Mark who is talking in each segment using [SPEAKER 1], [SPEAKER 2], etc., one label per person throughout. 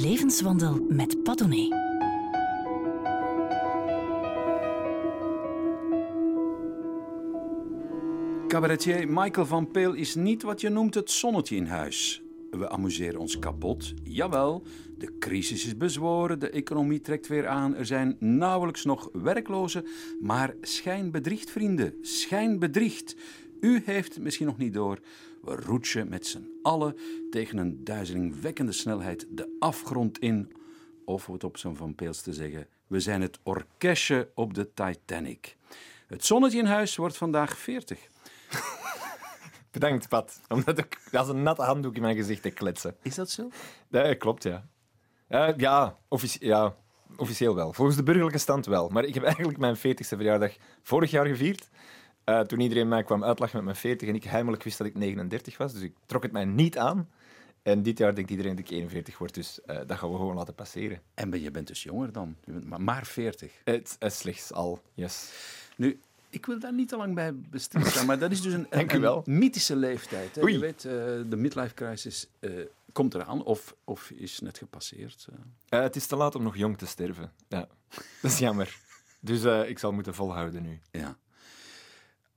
[SPEAKER 1] levenswandel met Padone.
[SPEAKER 2] Cabaretier Michael van Peel is niet wat je noemt het zonnetje in huis. We amuseren ons kapot. Jawel, de crisis is bezworen, de economie trekt weer aan. Er zijn nauwelijks nog werklozen, maar schijn bedriegt, vrienden. Schijn bedriegt. U heeft het misschien nog niet door. We roetsen met z'n allen tegen een duizelingwekkende snelheid de afgrond in. Of om het op zo'n Van Peels te zeggen, we zijn het orkestje op de Titanic. Het zonnetje in huis wordt vandaag 40.
[SPEAKER 3] Bedankt, Pat. Omdat ik als een natte handdoek in mijn gezicht te kletsen.
[SPEAKER 2] Is dat zo?
[SPEAKER 3] Dat klopt, ja. Eh, ja, offici- ja, officieel wel. Volgens de burgerlijke stand wel. Maar ik heb eigenlijk mijn 40ste verjaardag vorig jaar gevierd. Eh, toen iedereen mij kwam uitlachen met mijn 40 en ik heimelijk wist dat ik 39 was. Dus ik trok het mij niet aan. En dit jaar denkt iedereen dat ik 41 word. Dus eh, dat gaan we gewoon laten passeren.
[SPEAKER 2] En ben- je bent dus jonger dan. Je bent maar, maar 40.
[SPEAKER 3] Het is slechts al, yes.
[SPEAKER 2] Nu, ik wil daar niet te lang bij stilstaan, maar dat is dus een, mythische leeftijd. Hè? Je weet, eh, de midlife crisis komt eraan of, of is net gepasseerd.
[SPEAKER 3] het is te laat om nog jong te sterven. Ja, dat is jammer. Dus ik zal moeten volhouden nu.
[SPEAKER 2] ja.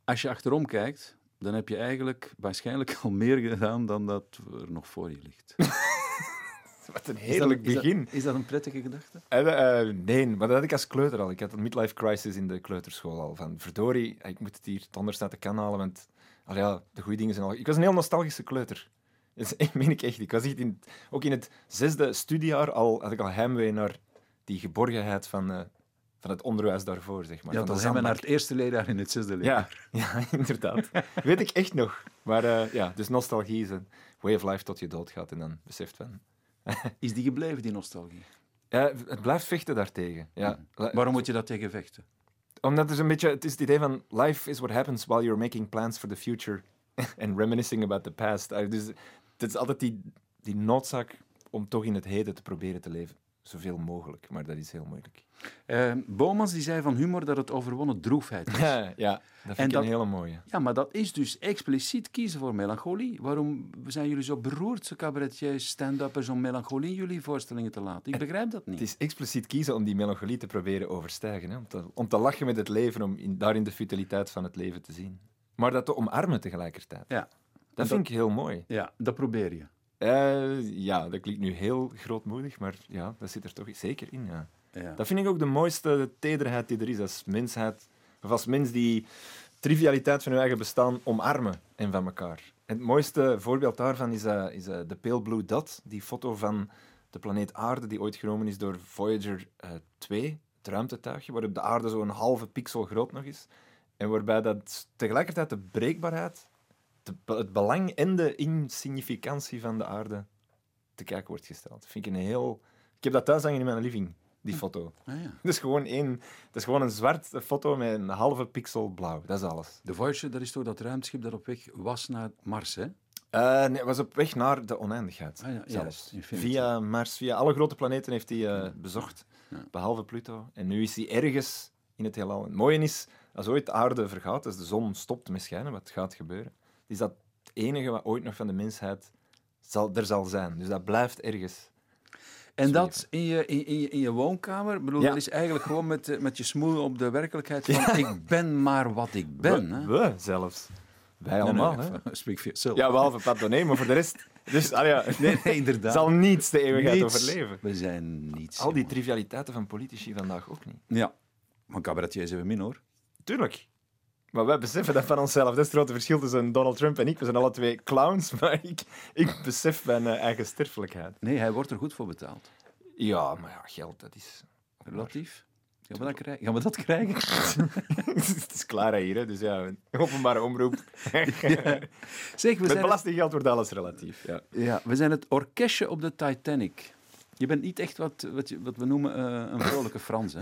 [SPEAKER 2] Als je achterom kijkt, dan heb je eigenlijk waarschijnlijk al meer gedaan dan dat er nog voor je ligt.
[SPEAKER 3] Wat een
[SPEAKER 2] Is
[SPEAKER 3] heerlijk
[SPEAKER 2] dat- is dat-
[SPEAKER 3] begin.
[SPEAKER 2] Is dat, een prettige gedachte?
[SPEAKER 3] Eh, eh, nee, maar dat had ik als kleuter al. Ik had een midlife crisis in de kleuterschool al. Van verdorie, ik moet het hier het onderste uit de kan halen, want al ja, de goede dingen zijn al... Ik was een heel nostalgische kleuter. Dat is echt, meen ik echt. Ik was echt in, ook in het zesde studiejaar al, had ik al heimwee naar die geborgenheid van, eh, het onderwijs daarvoor, zeg maar.
[SPEAKER 2] Ja, dan zijn we naar het eerste leerjaar in het zesde leerjaar.
[SPEAKER 3] Ja, ja, inderdaad. Weet ik echt nog. Maar eh, ja, dus nostalgie is een way of life tot je doodgaat en dan beseft van...
[SPEAKER 2] Is die gebleven, die nostalgie?
[SPEAKER 3] Ja, het blijft vechten daartegen. Ja. La-
[SPEAKER 2] Waarom moet je dat tegen vechten?
[SPEAKER 3] Omdat er zo'n beetje, het is het idee van life is what happens while you're making plans for the future and reminiscing about the past. Uh, Dus het is altijd die, die noodzaak om toch in het heden te proberen te leven. Zoveel mogelijk, maar dat is heel moeilijk.
[SPEAKER 2] Eh Bomans die zei van humor dat het overwonnen droefheid is.
[SPEAKER 3] Ja, dat vind
[SPEAKER 2] En
[SPEAKER 3] ik
[SPEAKER 2] dat-
[SPEAKER 3] een hele mooie.
[SPEAKER 2] Ja, maar dat is dus expliciet kiezen voor melancholie. Waarom zijn jullie zo beroerd, zo cabaretiers, stand-uppers, om melancholie in jullie voorstellingen te laten? Ik begrijp dat niet.
[SPEAKER 3] Het is expliciet kiezen om die melancholie te proberen overstijgen. Hè? Om, te, om te lachen met het leven, om in, daarin de futiliteit van het leven te zien. Maar dat te omarmen tegelijkertijd.
[SPEAKER 2] Ja.
[SPEAKER 3] Dat vind ik heel mooi.
[SPEAKER 2] Ja, dat probeer je.
[SPEAKER 3] Eh, ja, dat klinkt nu heel grootmoedig, maar ja, dat zit er toch zeker in. Ja.
[SPEAKER 2] Ja.
[SPEAKER 3] Dat vind ik ook de mooiste tederheid die er is als mensheid. Of als mens die trivialiteit van je eigen bestaan omarmen en van elkaar. Het mooiste voorbeeld daarvan is, eh, is eh, de Pale Blue Dot, die foto van de planeet Aarde, die ooit genomen is door Voyager eh 2, het ruimtetuigje, waarop de aarde zo'n halve pixel groot nog is. En waarbij dat tegelijkertijd de breekbaarheid, de- het belang en de insignificantie van de aarde te kijken wordt gesteld. Dat vind ik een heel... Ik heb dat thuis hangen in mijn living, die foto.
[SPEAKER 2] Ah, ja.
[SPEAKER 3] Dat is gewoon één... Dat is gewoon een zwart foto met een halve pixel blauw. Dat is alles.
[SPEAKER 2] De Voyager, dat is toch dat ruimteschip dat op weg was naar Mars, hè?
[SPEAKER 3] Eh, nee, was op weg naar de oneindigheid.
[SPEAKER 2] Ah, ja,
[SPEAKER 3] zelfs.
[SPEAKER 2] juist.
[SPEAKER 3] Via Mars, via alle grote planeten heeft hij eh, bezocht. Behalve Pluto. En nu is hij ergens in het heelal. Het mooie is, als ooit de aarde vergaat, als de zon stopt met schijnen, wat gaat gebeuren, is dat het enige wat ooit nog van de mensheid zal, er zal zijn. Dus dat blijft ergens.
[SPEAKER 2] En dat in je, in, je, in je woonkamer, bedoel,
[SPEAKER 3] Ja.
[SPEAKER 2] dat is eigenlijk gewoon met, eh, met je smoel op de werkelijkheid van ik ben maar wat ik ben. Hè?
[SPEAKER 3] We, we zelfs. Wij allemaal, hè?
[SPEAKER 2] For yourself.
[SPEAKER 3] Ja, behalve Pat Doné, maar voor de rest... Dus, ah ja,
[SPEAKER 2] Nee, nee, inderdaad.
[SPEAKER 3] zal niets de eeuwigheid
[SPEAKER 2] Niets.
[SPEAKER 3] overleven.
[SPEAKER 2] We zijn niets.
[SPEAKER 3] Al die
[SPEAKER 2] jongen.
[SPEAKER 3] trivialiteiten van politici vandaag ook niet.
[SPEAKER 2] Ja, maar cabaretiers hebben min hoor.
[SPEAKER 3] Tuurlijk. Maar wij beseffen dat van onszelf. Dat is het grote verschil tussen Donald Trump en ik. We zijn alle twee clowns, maar ik, ik besef mijn eh, eigen sterfelijkheid.
[SPEAKER 2] Nee, hij wordt er goed voor betaald.
[SPEAKER 3] Ja, maar ja, geld, dat is...
[SPEAKER 2] Relatief. Gaan we dat krijgen? Gaan we dat krijgen?
[SPEAKER 3] het is klaar hier, hè. dus ja, openbare omroep.
[SPEAKER 2] Zeg, we
[SPEAKER 3] Met belastinggeld wordt alles relatief. Ja.
[SPEAKER 2] ja, we zijn het orkestje op de Titanic. Je bent niet echt wat, wat, wat we noemen eh, een vrolijke Frans, hè?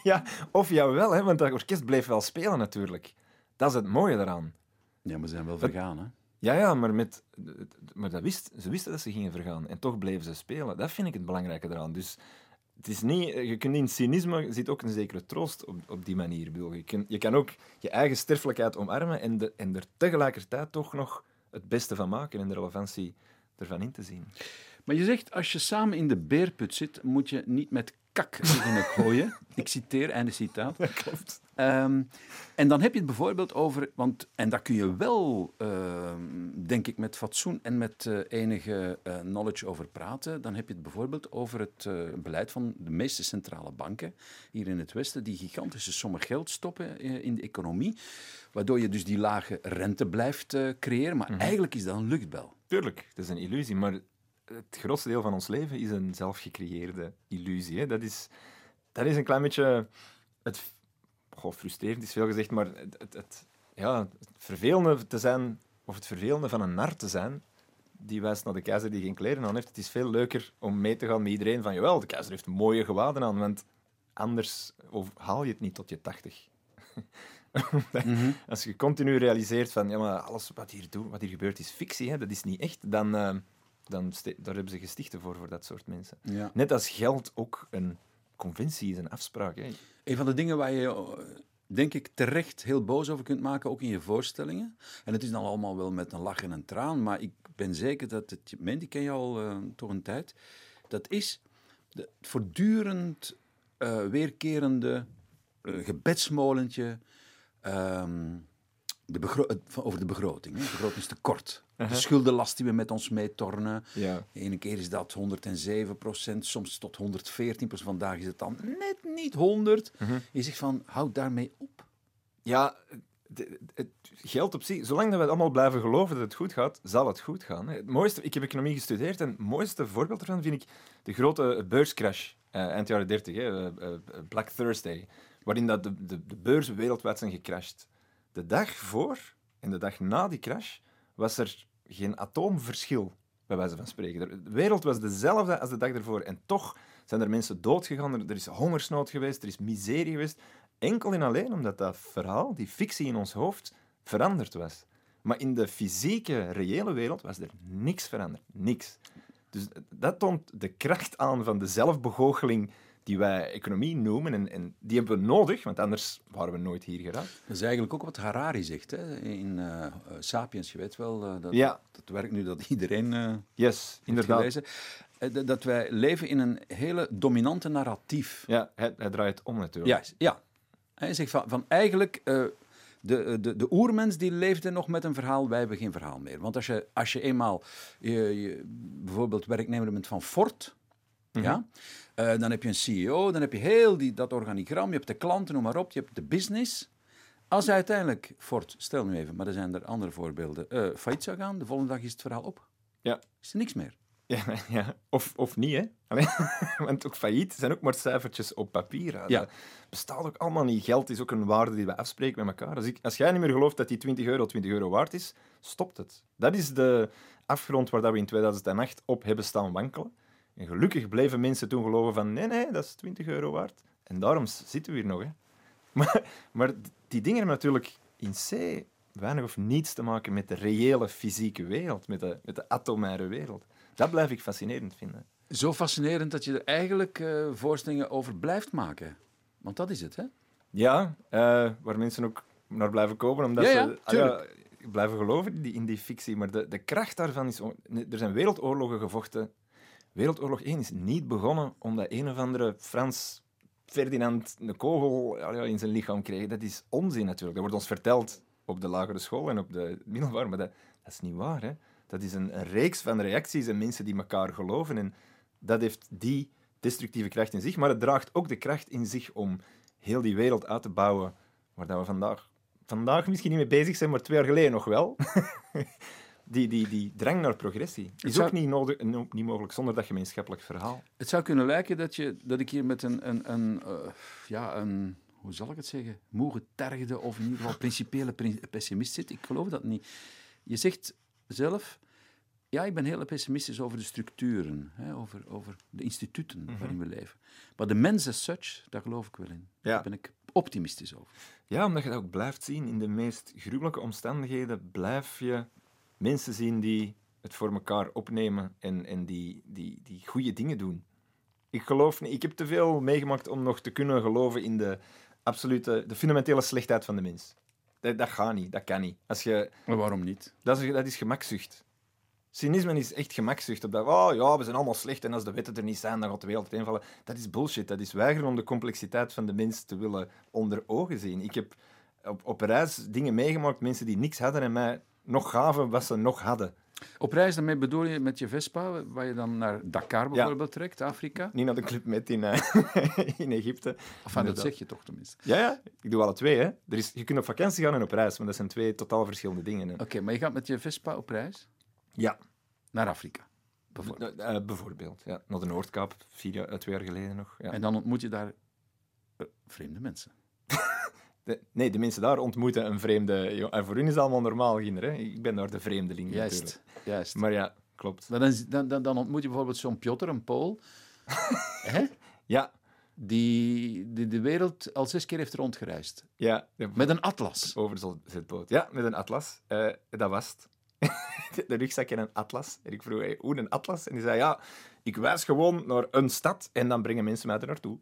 [SPEAKER 3] ja, of jawel, hè, want dat orkest bleef wel spelen natuurlijk. Dat is het mooie daaraan.
[SPEAKER 2] Ja, maar ze zijn wel vergaan, hè?
[SPEAKER 3] Ja, ja, maar, met, maar dat wist, ze wisten dat ze gingen vergaan. En toch bleven ze spelen. Dat vind ik het belangrijke eraan. Dus het is niet, je kunt in cynisme zit ook een zekere troost op, op die manier. Je, je kan ook je eigen sterfelijkheid omarmen en, de, en er tegelijkertijd toch nog het beste van maken en de relevantie ervan in te zien.
[SPEAKER 2] Maar je zegt, als je samen in de beerput zit, moet je niet met kak beginnen gooien. Ik citeer, einde citaat.
[SPEAKER 3] Klopt.
[SPEAKER 2] Ehm, en dan heb je het bijvoorbeeld over, want, en daar kun je wel, ehm, denk ik, met fatsoen en met eh, enige eh, knowledge over praten. Dan heb je het bijvoorbeeld over het eh, beleid van de meeste centrale banken hier in het Westen, die gigantische sommen geld stoppen in de economie, waardoor je dus die lage rente blijft creëren. Maar eigenlijk is dat een luchtbel.
[SPEAKER 3] Tuurlijk, het is een illusie, maar het grootste deel van ons leven is een zelfgecreëerde illusie. Hè. Dat, is, dat is een klein beetje... Het, goh, frustrerend is veel gezegd, maar het, het, het- ja, het vervelende te zijn, of het vervelende van een nar te zijn, die wijst naar de keizer die geen kleren aan heeft. Het is veel leuker om mee te gaan met iedereen van, jawel, de keizer heeft mooie gewaden aan, want anders of, haal je het niet tot je tachtig. Als je continu realiseert van, ja, maar alles wat hier, doet, wat hier gebeurt is fictie, hè, dat is niet echt, dan, eh, dan daar hebben ze gestichten voor, voor dat soort mensen.
[SPEAKER 2] Ja.
[SPEAKER 3] Net als geld ook een conventie is, een afspraak. Hè.
[SPEAKER 2] Een van de dingen waar je, eh, denk ik, terecht heel boos over kunt maken, ook in je voorstellingen. En het is dan allemaal wel met een lach en een traan, maar ik ben zeker dat het, Mandy ken je al eh, toch een tijd, dat is de voortdurend eh, weerkerende gebedsmolentje ehm, de over de begroting, hè, het begrotingstekort. De schuldenlast die we met ons meetornen.
[SPEAKER 3] Ja.
[SPEAKER 2] De ene keer is dat 107 procent, soms tot 114 procent. Vandaag is het dan net niet 100. Je zegt van, houd daarmee op.
[SPEAKER 3] Ja, het geld op zich, zolang dat we allemaal blijven geloven dat het goed gaat, zal het goed gaan. hè. Het mooiste, ik heb economie gestudeerd en het mooiste voorbeeld ervan vind ik de grote beurscrash eh, eind jaren 30, hè, eh, eh, Black Thursday, waarin dat de, de, de beurzen wereldwijd zijn gecrashed. De dag voor en de dag na die crash was er geen atoomverschil, bij wijze van spreken. De wereld was dezelfde als de dag ervoor en toch zijn er mensen doodgegaan, er, er is hongersnood geweest, er is miserie geweest. Enkel en alleen omdat dat verhaal, die fictie in ons hoofd, veranderd was. Maar in de fysieke, reële wereld was er niks veranderd. Niks. Dus dat toont de kracht aan van de zelfbegoocheling die wij economie noemen. En, en die hebben we nodig, want anders waren we nooit hier geraakt.
[SPEAKER 2] Dat is eigenlijk ook wat Harari zegt hè? in eh, eh, Sapiens. Je weet wel, eh, dat,
[SPEAKER 3] Ja.
[SPEAKER 2] dat werkt nu dat iedereen eh
[SPEAKER 3] Yes,
[SPEAKER 2] heeft
[SPEAKER 3] inderdaad.
[SPEAKER 2] gelezen. Dat wij leven in een hele dominante narratief.
[SPEAKER 3] Ja, hij, hij draait om natuurlijk.
[SPEAKER 2] Ja, ja. Hij zegt van, van eigenlijk, de, de, de oermens die leefde nog met een verhaal, wij hebben geen verhaal meer. Want als je, als je eenmaal je, je, bijvoorbeeld werknemer bent van Ford, ja, eh, dan heb je een CEO, dan heb je heel die, dat organigram, je hebt de klanten, noem maar op, je hebt de business. Als uiteindelijk Ford, stel nu even, maar er zijn er andere voorbeelden, eh failliet zou gaan, de volgende dag is het verhaal op.
[SPEAKER 3] Ja.
[SPEAKER 2] Is er niks meer.
[SPEAKER 3] Ja, ja. Of, of niet, hè. Allee, want ook failliet zijn ook maar cijfertjes op papier. hè.
[SPEAKER 2] Ja.
[SPEAKER 3] Dat bestaat ook allemaal niet. Geld is ook een waarde die we afspreken met elkaar. Als, ik, als jij niet meer gelooft dat die 20 euro 20 euro waard is, stopt het. Dat is de afgrond waar dat we in 2008 op hebben staan wankelen. En gelukkig bleven mensen toen geloven van nee, nee, dat is 20 euro waard. En daarom zitten we hier nog. Hè. Maar, maar die dingen hebben natuurlijk in C weinig of niets te maken met de reële fysieke wereld, met de, met de atomaire wereld. Dat blijf ik fascinerend vinden.
[SPEAKER 2] Zo fascinerend dat je er eigenlijk eh, voorstellingen over blijft maken. Want dat is het, hè?
[SPEAKER 3] Ja, eh, waar mensen ook naar blijven komen, omdat
[SPEAKER 2] Ja, ja,
[SPEAKER 3] ze ah ja, blijven geloven in die, in die fictie. Maar de, de kracht daarvan is... Er zijn wereldoorlogen gevochten. Wereldoorlog 1 is niet begonnen omdat een of andere Frans Ferdinand een kogel in zijn lichaam kreeg. Dat is onzin natuurlijk. Dat wordt ons verteld op de lagere school en op de middelbare, maar dat, is niet waar. Hè? Dat is een, een reeks van reacties en mensen die elkaar geloven. En dat heeft die destructieve kracht in zich, maar het draagt ook de kracht in zich om heel die wereld uit te bouwen waar dat we vandaag, vandaag misschien niet mee bezig zijn, maar twee jaar geleden nog wel. die, die, die drang naar progressie is
[SPEAKER 2] zou-
[SPEAKER 3] ook niet, nodig, no- niet mogelijk zonder dat gemeenschappelijk verhaal.
[SPEAKER 2] Het zou kunnen lijken dat, je, dat ik hier met een, een, een eh, ja, een, hoe zal ik het zeggen, moe getergde of in ieder geval principiële prin- pessimist zit. Ik geloof dat niet. Je zegt zelf, ja, ik ben heel pessimistisch over de structuren, hè, over, over de instituten waarin we leven. Maar de mens as such, daar geloof ik wel in.
[SPEAKER 3] Ja.
[SPEAKER 2] Daar ben ik optimistisch over.
[SPEAKER 3] Ja, omdat je dat ook blijft zien. In de meest gruwelijke omstandigheden blijf je mensen zien die het voor elkaar opnemen en, en die, die, die goede dingen doen. Ik geloof niet. Ik heb te veel meegemaakt om nog te kunnen geloven in de absolute, de fundamentele slechtheid van de mens. Dat, dat gaat niet, dat kan niet. Als je,
[SPEAKER 2] Maar waarom niet?
[SPEAKER 3] dat, is, dat is gemakzucht. Cynisme is echt gemakzucht. Op dat, oh ja, we zijn allemaal slecht en als de wetten er niet zijn, dan gaat de wereld uiteenvallen. Dat is bullshit. Dat is weigeren om de complexiteit van de mens te willen onder ogen zien. Ik heb op, op reis dingen meegemaakt, mensen die niks hadden en mij nog gaven wat ze nog hadden.
[SPEAKER 2] Op reis, daarmee bedoel je met je Vespa, waar je dan naar Dakar bijvoorbeeld trekt, Afrika?
[SPEAKER 3] Niet naar de Club Met in, eh, in Egypte.
[SPEAKER 2] Enfin, dat zeg je toch tenminste.
[SPEAKER 3] Ja, ja, ik doe alle twee. Hè. Er is, je kunt op vakantie gaan en op reis, maar dat zijn twee totaal verschillende dingen.
[SPEAKER 2] Oké, maar je gaat met je Vespa op reis
[SPEAKER 3] Ja,
[SPEAKER 2] naar Afrika, bijvoorbeeld.
[SPEAKER 3] Eh, bijvoorbeeld. Ja. Naar de Noordkaap, vier eh, twee jaar geleden nog. Ja.
[SPEAKER 2] En dan ontmoet je daar vreemde mensen.
[SPEAKER 3] De- nee, de mensen daar ontmoeten een vreemde... En voor hun is het allemaal normaal, kinderen. Ik ben daar de vreemdeling natuurlijk.
[SPEAKER 2] Juist, juist.
[SPEAKER 3] Maar ja, klopt.
[SPEAKER 2] Maar dan, dan, dan, ontmoet je bijvoorbeeld zo'n Piotr, een Pool, hè?
[SPEAKER 3] Ja,
[SPEAKER 2] Die, die de wereld al zes keer heeft rondgereisd.
[SPEAKER 3] ja. de-
[SPEAKER 2] Met een atlas.
[SPEAKER 3] Over zo'n zitboot. Ja, met een atlas. Eh, dat was het. de rugzak en een atlas. En ik vroeg, hey, hoe een atlas? En die zei, ja, ik wijs gewoon naar een stad en dan brengen mensen mij er naartoe.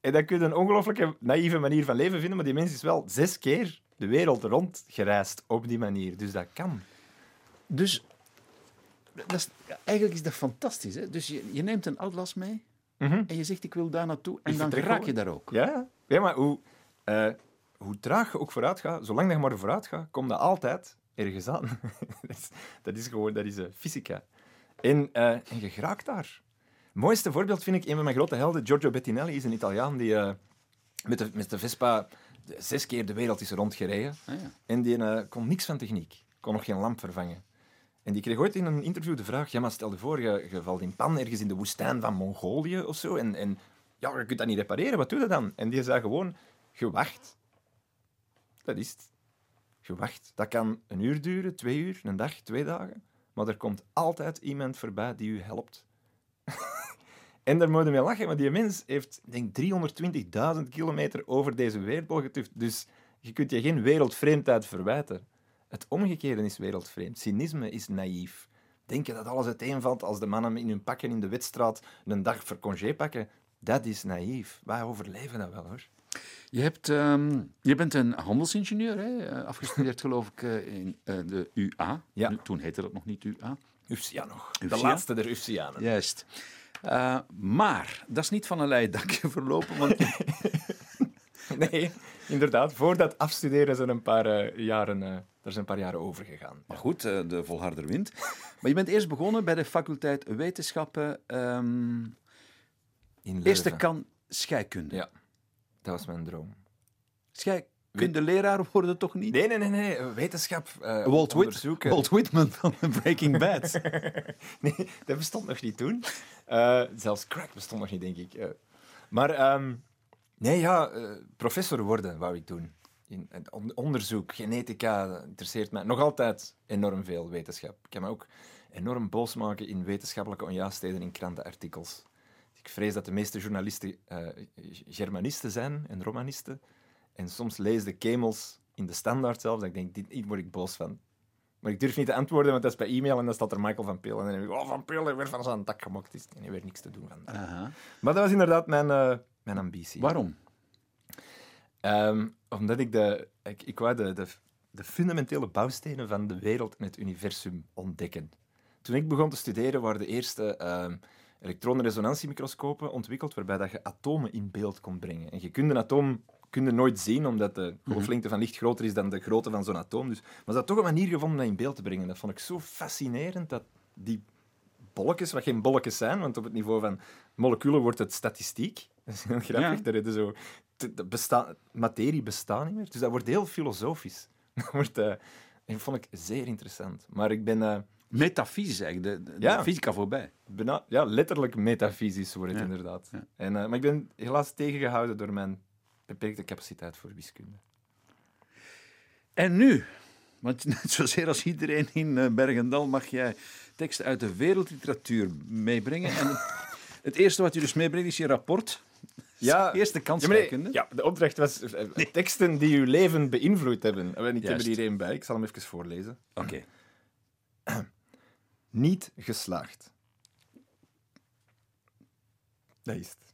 [SPEAKER 3] En dat kun je een ongelooflijke naïeve manier van leven vinden, maar die mens is wel zes keer de wereld rond gereisd op die manier. Dus dat kan.
[SPEAKER 2] Dus dat is, eigenlijk is dat fantastisch. Hè? Dus je, je neemt een atlas mee
[SPEAKER 3] Mhm.
[SPEAKER 2] en je zegt ik wil daar naartoe en dan raak je daar ook.
[SPEAKER 3] Ja, ja maar hoe, eh, hoe traag je ook vooruit gaat, zolang je maar vooruit gaat, kom je altijd ergens aan. dat, is, dat is gewoon dat is, eh, fysica. En, eh, en je geraakt daar. Mooiste voorbeeld vind ik een van mijn grote helden, Giorgio Bettinelli, is een Italiaan die eh, met, de, met de Vespa zes keer de wereld is rondgereden.
[SPEAKER 2] Ah, ja.
[SPEAKER 3] En die eh, kon niks van techniek. Kon nog geen lamp vervangen. En die kreeg ooit in een interview de vraag: ja, maar stel je voor, je, je valt in pan ergens in de woestijn van Mongolië of zo. En, en ja, je kunt dat niet repareren. Wat doe je dan? En die zei gewoon: je wacht. Dat is het. Je wacht. Dat kan een uur duren, twee uur, een dag, twee dagen. Maar er komt altijd iemand voorbij die u helpt. En daar moet je mee lachen, want die mens heeft, denk 320.000 kilometer over deze wereldbol getuft. Dus je kunt je geen wereldvreemdheid verwijten. Het omgekeerde is wereldvreemd. Cynisme is naïef. Denken dat alles uiteenvalt als de mannen in hun pakken in de wedstraat een dag voor congé pakken, dat is naïef. Wij overleven dat wel, hoor.
[SPEAKER 2] Je, hebt, ehm, je bent een handelsingenieur, hè? eh, afgestudeerd geloof ik eh, in eh, de UA.
[SPEAKER 3] Ja.
[SPEAKER 2] Nu, toen heette dat nog niet UA.
[SPEAKER 3] Ufsia nog. De laatste der Ufsianen.
[SPEAKER 2] Juist. Eh, maar dat is niet van een leien dakje verlopen, want
[SPEAKER 3] Nee, inderdaad. Voor dat afstuderen zijn een paar eh, jaren, eh, er zijn een paar jaren over gegaan.
[SPEAKER 2] Maar goed, de volharder wint. Maar je bent eerst begonnen bij de faculteit Wetenschappen, ehm,
[SPEAKER 3] In
[SPEAKER 2] eerste kan scheikunde.
[SPEAKER 3] Ja, dat was mijn droom.
[SPEAKER 2] Scheikunde leraar worden toch niet?
[SPEAKER 3] Nee, nee, nee, nee. Wetenschap. eh,
[SPEAKER 2] Walt, Whit
[SPEAKER 3] onderzoeken.
[SPEAKER 2] Walt Whitman van Breaking Bad.
[SPEAKER 3] Nee, dat bestond nog niet toen. Eh, zelfs crack bestond nog niet, denk ik. Eh, maar ehm, nee, ja, professor worden wou ik doen. In onderzoek, genetica, interesseert mij nog altijd enorm veel wetenschap. Ik kan me ook enorm boos maken in wetenschappelijke onjuistheden in krantenartikels. Ik vrees dat de meeste journalisten Germanisten zijn en Romanisten. En soms lees de kemels in de standaard zelfs. Ik denk, dit, hier word ik boos van. Maar ik durf niet te antwoorden, want dat is bij e-mail en dan staat er Michael van Peel. En dan denk ik, oh, van Peel heeft weer van zijn dak gemokt. is en hij weer niks te doen van.
[SPEAKER 2] Aha.
[SPEAKER 3] Maar dat was inderdaad mijn, eh, mijn ambitie.
[SPEAKER 2] Waarom?
[SPEAKER 3] Ehm, omdat ik de... Ik, ik wou de, de, de fundamentele bouwstenen van de wereld en het universum ontdekken. Toen ik begon te studeren, waren de eerste ehm elektronenresonantiemicroscopen ontwikkeld, waarbij dat je atomen in beeld kon brengen. En je kunt een atoom kun je nooit zien, omdat de golflengte van licht groter is dan de grootte van zo'n atoom. Dus, maar ze had toch een manier gevonden om dat in beeld te brengen. Dat vond ik zo fascinerend, dat die bolletjes, wat geen bolletjes zijn, want op het niveau van moleculen wordt het statistiek. Dat is heel grappig.
[SPEAKER 2] Ja.
[SPEAKER 3] Daar je zo, besta- materie bestaat niet meer. Dus dat wordt heel filosofisch. Dat, wordt, eh, dat vond ik zeer interessant. Maar ik ben eh,
[SPEAKER 2] Metafysisch eigenlijk, de, de,
[SPEAKER 3] Ja.
[SPEAKER 2] fysica voorbij.
[SPEAKER 3] ja, letterlijk metafysisch wordt het
[SPEAKER 2] Ja.
[SPEAKER 3] inderdaad.
[SPEAKER 2] Ja.
[SPEAKER 3] En, eh, maar ik ben helaas tegengehouden door mijn beperkte capaciteit voor wiskunde.
[SPEAKER 2] En nu, want net zozeer als iedereen in eh, Bergendal mag jij teksten uit de wereldliteratuur meebrengen. En het, eerste wat je dus meebrengt is je rapport.
[SPEAKER 3] Ja,
[SPEAKER 2] Eerste kans
[SPEAKER 3] Ja, nee, ja, de opdracht was eh, teksten die uw leven beïnvloed hebben. En ik heb er hier één bij. Ik zal hem even voorlezen.
[SPEAKER 2] Oké.
[SPEAKER 3] Niet geslaagd. Dat is het.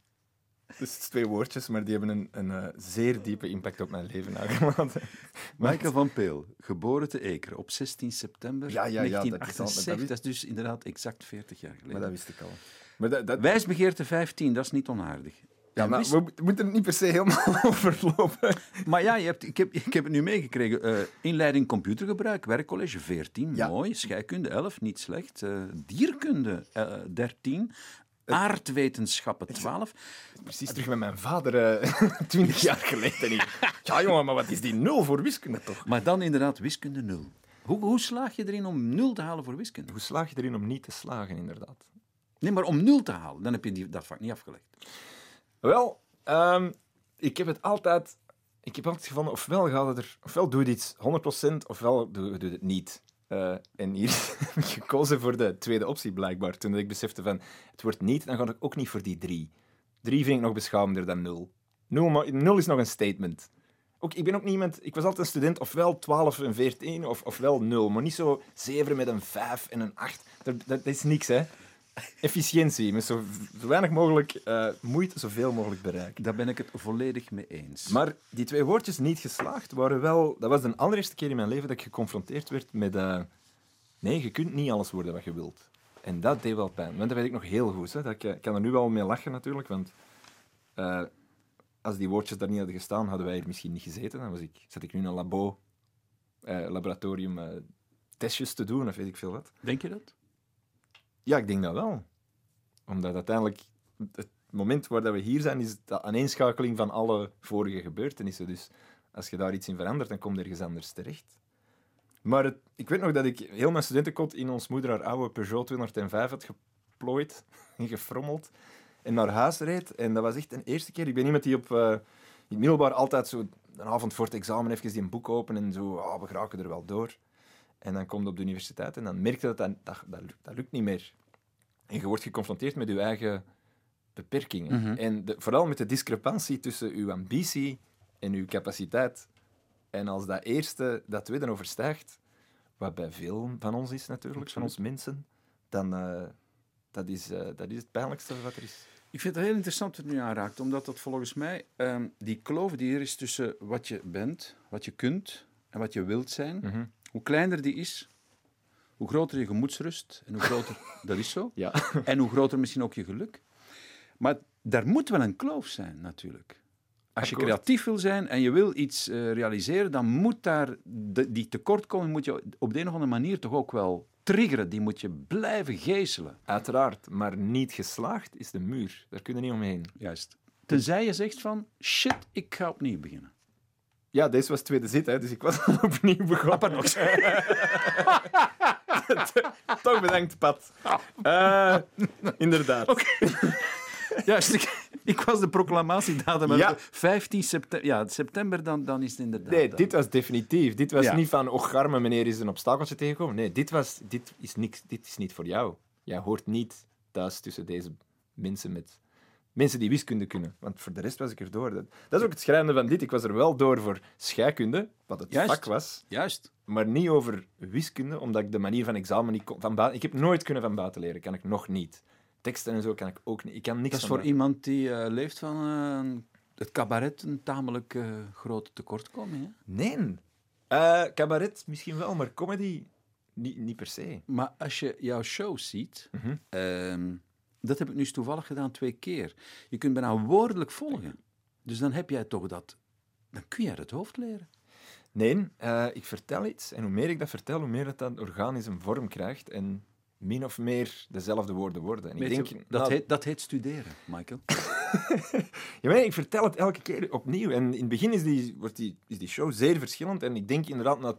[SPEAKER 3] Dus het is twee woordjes, maar die hebben een, een eh, zeer diepe impact op mijn leven nagelaten.
[SPEAKER 2] Michael van Peel, geboren te Eker op 16 september
[SPEAKER 3] Ja, ja, ja, dat is al- dat
[SPEAKER 2] 1978.
[SPEAKER 3] wist-
[SPEAKER 2] Dat is dus inderdaad exact 40 jaar
[SPEAKER 3] Maar
[SPEAKER 2] geleden.
[SPEAKER 3] dat wist ik al. Maar dat, dat,
[SPEAKER 2] Wijsbegeerte 15, dat is niet onaardig.
[SPEAKER 3] ja, maar we mo- moeten het niet per se helemaal overlopen.
[SPEAKER 2] Maar ja, je hebt, ik, heb, ik heb het nu meegekregen. Eh, inleiding computergebruik, werkcollege 14,
[SPEAKER 3] Ja.
[SPEAKER 2] mooi. Scheikunde 11, niet slecht. Eh, dierkunde eh, 13. Aardwetenschappen 12.
[SPEAKER 3] Precies terug met mijn vader, eh, twintig jaar geleden. Ja, jongen, maar wat is die nul voor wiskunde toch?
[SPEAKER 2] Maar dan inderdaad wiskunde 0. Hoe, hoe slaag je erin om 0 te halen voor wiskunde?
[SPEAKER 3] Hoe slaag je erin om niet te slagen, inderdaad?
[SPEAKER 2] Nee, maar om 0 te halen, dan heb je die, dat vak niet afgelegd.
[SPEAKER 3] Wel, ehm, ik heb het altijd... Ik heb altijd gevonden, ofwel gaat het er... Ofwel doe je iets 100%, ofwel doe je het niet. Eh, en hier heb ik gekozen voor de tweede optie, blijkbaar. Toen ik besefte van, het wordt niet, dan ga ik ook niet voor die drie. Drie vind ik nog beschamender dan nul. Nul, ma- nul is nog een statement. Ook, ik ben ook niemand... Ik was altijd een student, ofwel 12 en 14, of, ofwel nul. Maar niet zo 7 met een 5 en een 8. Dat, dat, dat is niks, hè. Efficiëntie, met zo, zo weinig mogelijk eh, moeite, zoveel mogelijk bereiken.
[SPEAKER 2] Daar ben ik het volledig mee eens.
[SPEAKER 3] Maar die twee woordjes niet geslaagd waren wel... Dat was de allereerste keer in mijn leven dat ik geconfronteerd werd met... eh, nee, je kunt niet alles worden wat je wilt. En dat deed wel pijn. Want dat weet ik nog heel goed. Hè. Dat ik, ik kan er nu wel mee lachen natuurlijk, want... eh, als die woordjes daar niet hadden gestaan, hadden wij hier misschien niet gezeten. Dan was ik, zat ik nu in een labo, eh, laboratorium eh, testjes te doen, of weet ik veel wat.
[SPEAKER 2] Denk je dat?
[SPEAKER 3] Ja, ik denk dat wel. Omdat uiteindelijk het moment waar we hier zijn, is de aaneenschakeling van alle vorige gebeurtenissen. Dus als je daar iets in verandert, dan kom je ergens anders terecht. Maar het- ik weet nog dat ik heel mijn studentenkot in ons moeder haar oude Peugeot 205 had geplooid en gefrommeld en naar huis reed. En dat was echt de eerste keer. Ik ben iemand die op eh, in het middelbaar altijd zo een avond voor het examen even die een boek open en zo, ah, we geraken er wel door. En dan kom je op de universiteit en dan merk je dat dat, dat, dat, lukt- dat lukt niet meer. En je wordt geconfronteerd met je eigen beperkingen. En de- vooral met de discrepantie tussen uw ambitie en uw capaciteit. En als dat eerste dat tweede overstijgt, wat bij veel van ons is natuurlijk, van ons mensen, dan uh, dat is, uh, dat is het pijnlijkste wat er is.
[SPEAKER 2] Ik vind het heel interessant wat u nu aanraakt, omdat dat volgens mij um, die kloof die er is tussen wat je bent, wat je kunt en wat je wilt zijn,
[SPEAKER 3] mm -hmm.
[SPEAKER 2] Hoe kleiner die is, hoe groter je gemoedsrust en hoe groter dat is zo.
[SPEAKER 3] Ja.
[SPEAKER 2] En hoe groter misschien ook je geluk. Maar daar moet wel een kloof zijn, natuurlijk. Als je creatief wil zijn en je wil iets uh, realiseren, dan moet daar de, die tekortkoming moet je op de een of andere manier toch ook wel triggeren. Die moet je blijven geeselen.
[SPEAKER 3] Uiteraard, maar niet geslaagd is de muur. Daar kun je niet omheen.
[SPEAKER 2] Juist. Tenzij je zegt van, shit, ik ga opnieuw beginnen.
[SPEAKER 3] Ja, deze was tweede zit, hè, dus ik was opnieuw begonnen.
[SPEAKER 2] Ah, pardon.
[SPEAKER 3] Toch bedankt, Pat. Uh, inderdaad.
[SPEAKER 2] Okay. Juist, ik, ik, was de proclamatiedatum.
[SPEAKER 3] Ja.
[SPEAKER 2] 15 september. Ja, september, dan, dan is het inderdaad.
[SPEAKER 3] Nee, dit was definitief. Dit was
[SPEAKER 2] Ja.
[SPEAKER 3] niet van, och, garme meneer is een obstakeltje tegengekomen. Nee, dit, was, dit, is niks, dit is niet voor jou. Jij hoort niet thuis tussen deze mensen met... Mensen die wiskunde kunnen. Want voor de rest was ik er door. Dat, dat is ook het schrijnende van dit. Ik was er wel door voor scheikunde, wat het
[SPEAKER 2] Juist.
[SPEAKER 3] vak was.
[SPEAKER 2] Juist.
[SPEAKER 3] Maar niet over wiskunde, omdat ik de manier van examen niet kon... Van buiten, ik heb nooit kunnen van buiten leren. Kan ik nog niet. Teksten en zo kan ik ook niet. Ik kan niks
[SPEAKER 2] Dat is voor
[SPEAKER 3] buiten.
[SPEAKER 2] iemand die uh, leeft van uh, het cabaret een tamelijk uh, grote tekortkoming. Hè?
[SPEAKER 3] Nee. Cabaret misschien wel, maar comedy niet, niet per se.
[SPEAKER 2] Maar als je jouw show ziet,
[SPEAKER 3] mm -hmm.
[SPEAKER 2] Dat heb ik nu eens toevallig gedaan twee keer. Je kunt bijna woordelijk volgen. Dus dan heb jij toch dat, dan kun je uit het hoofd leren.
[SPEAKER 3] Nee, uh, ik vertel iets en hoe meer ik dat vertel, hoe meer dat dat organisch een vorm krijgt en min of meer dezelfde woorden worden. En
[SPEAKER 2] Weet
[SPEAKER 3] ik denk,
[SPEAKER 2] je, dat, nou, heet, dat heet studeren, Michael.
[SPEAKER 3] ja, maar ik vertel het elke keer opnieuw. En in het begin is die, wordt die, is die show zeer verschillend. En ik denk inderdaad na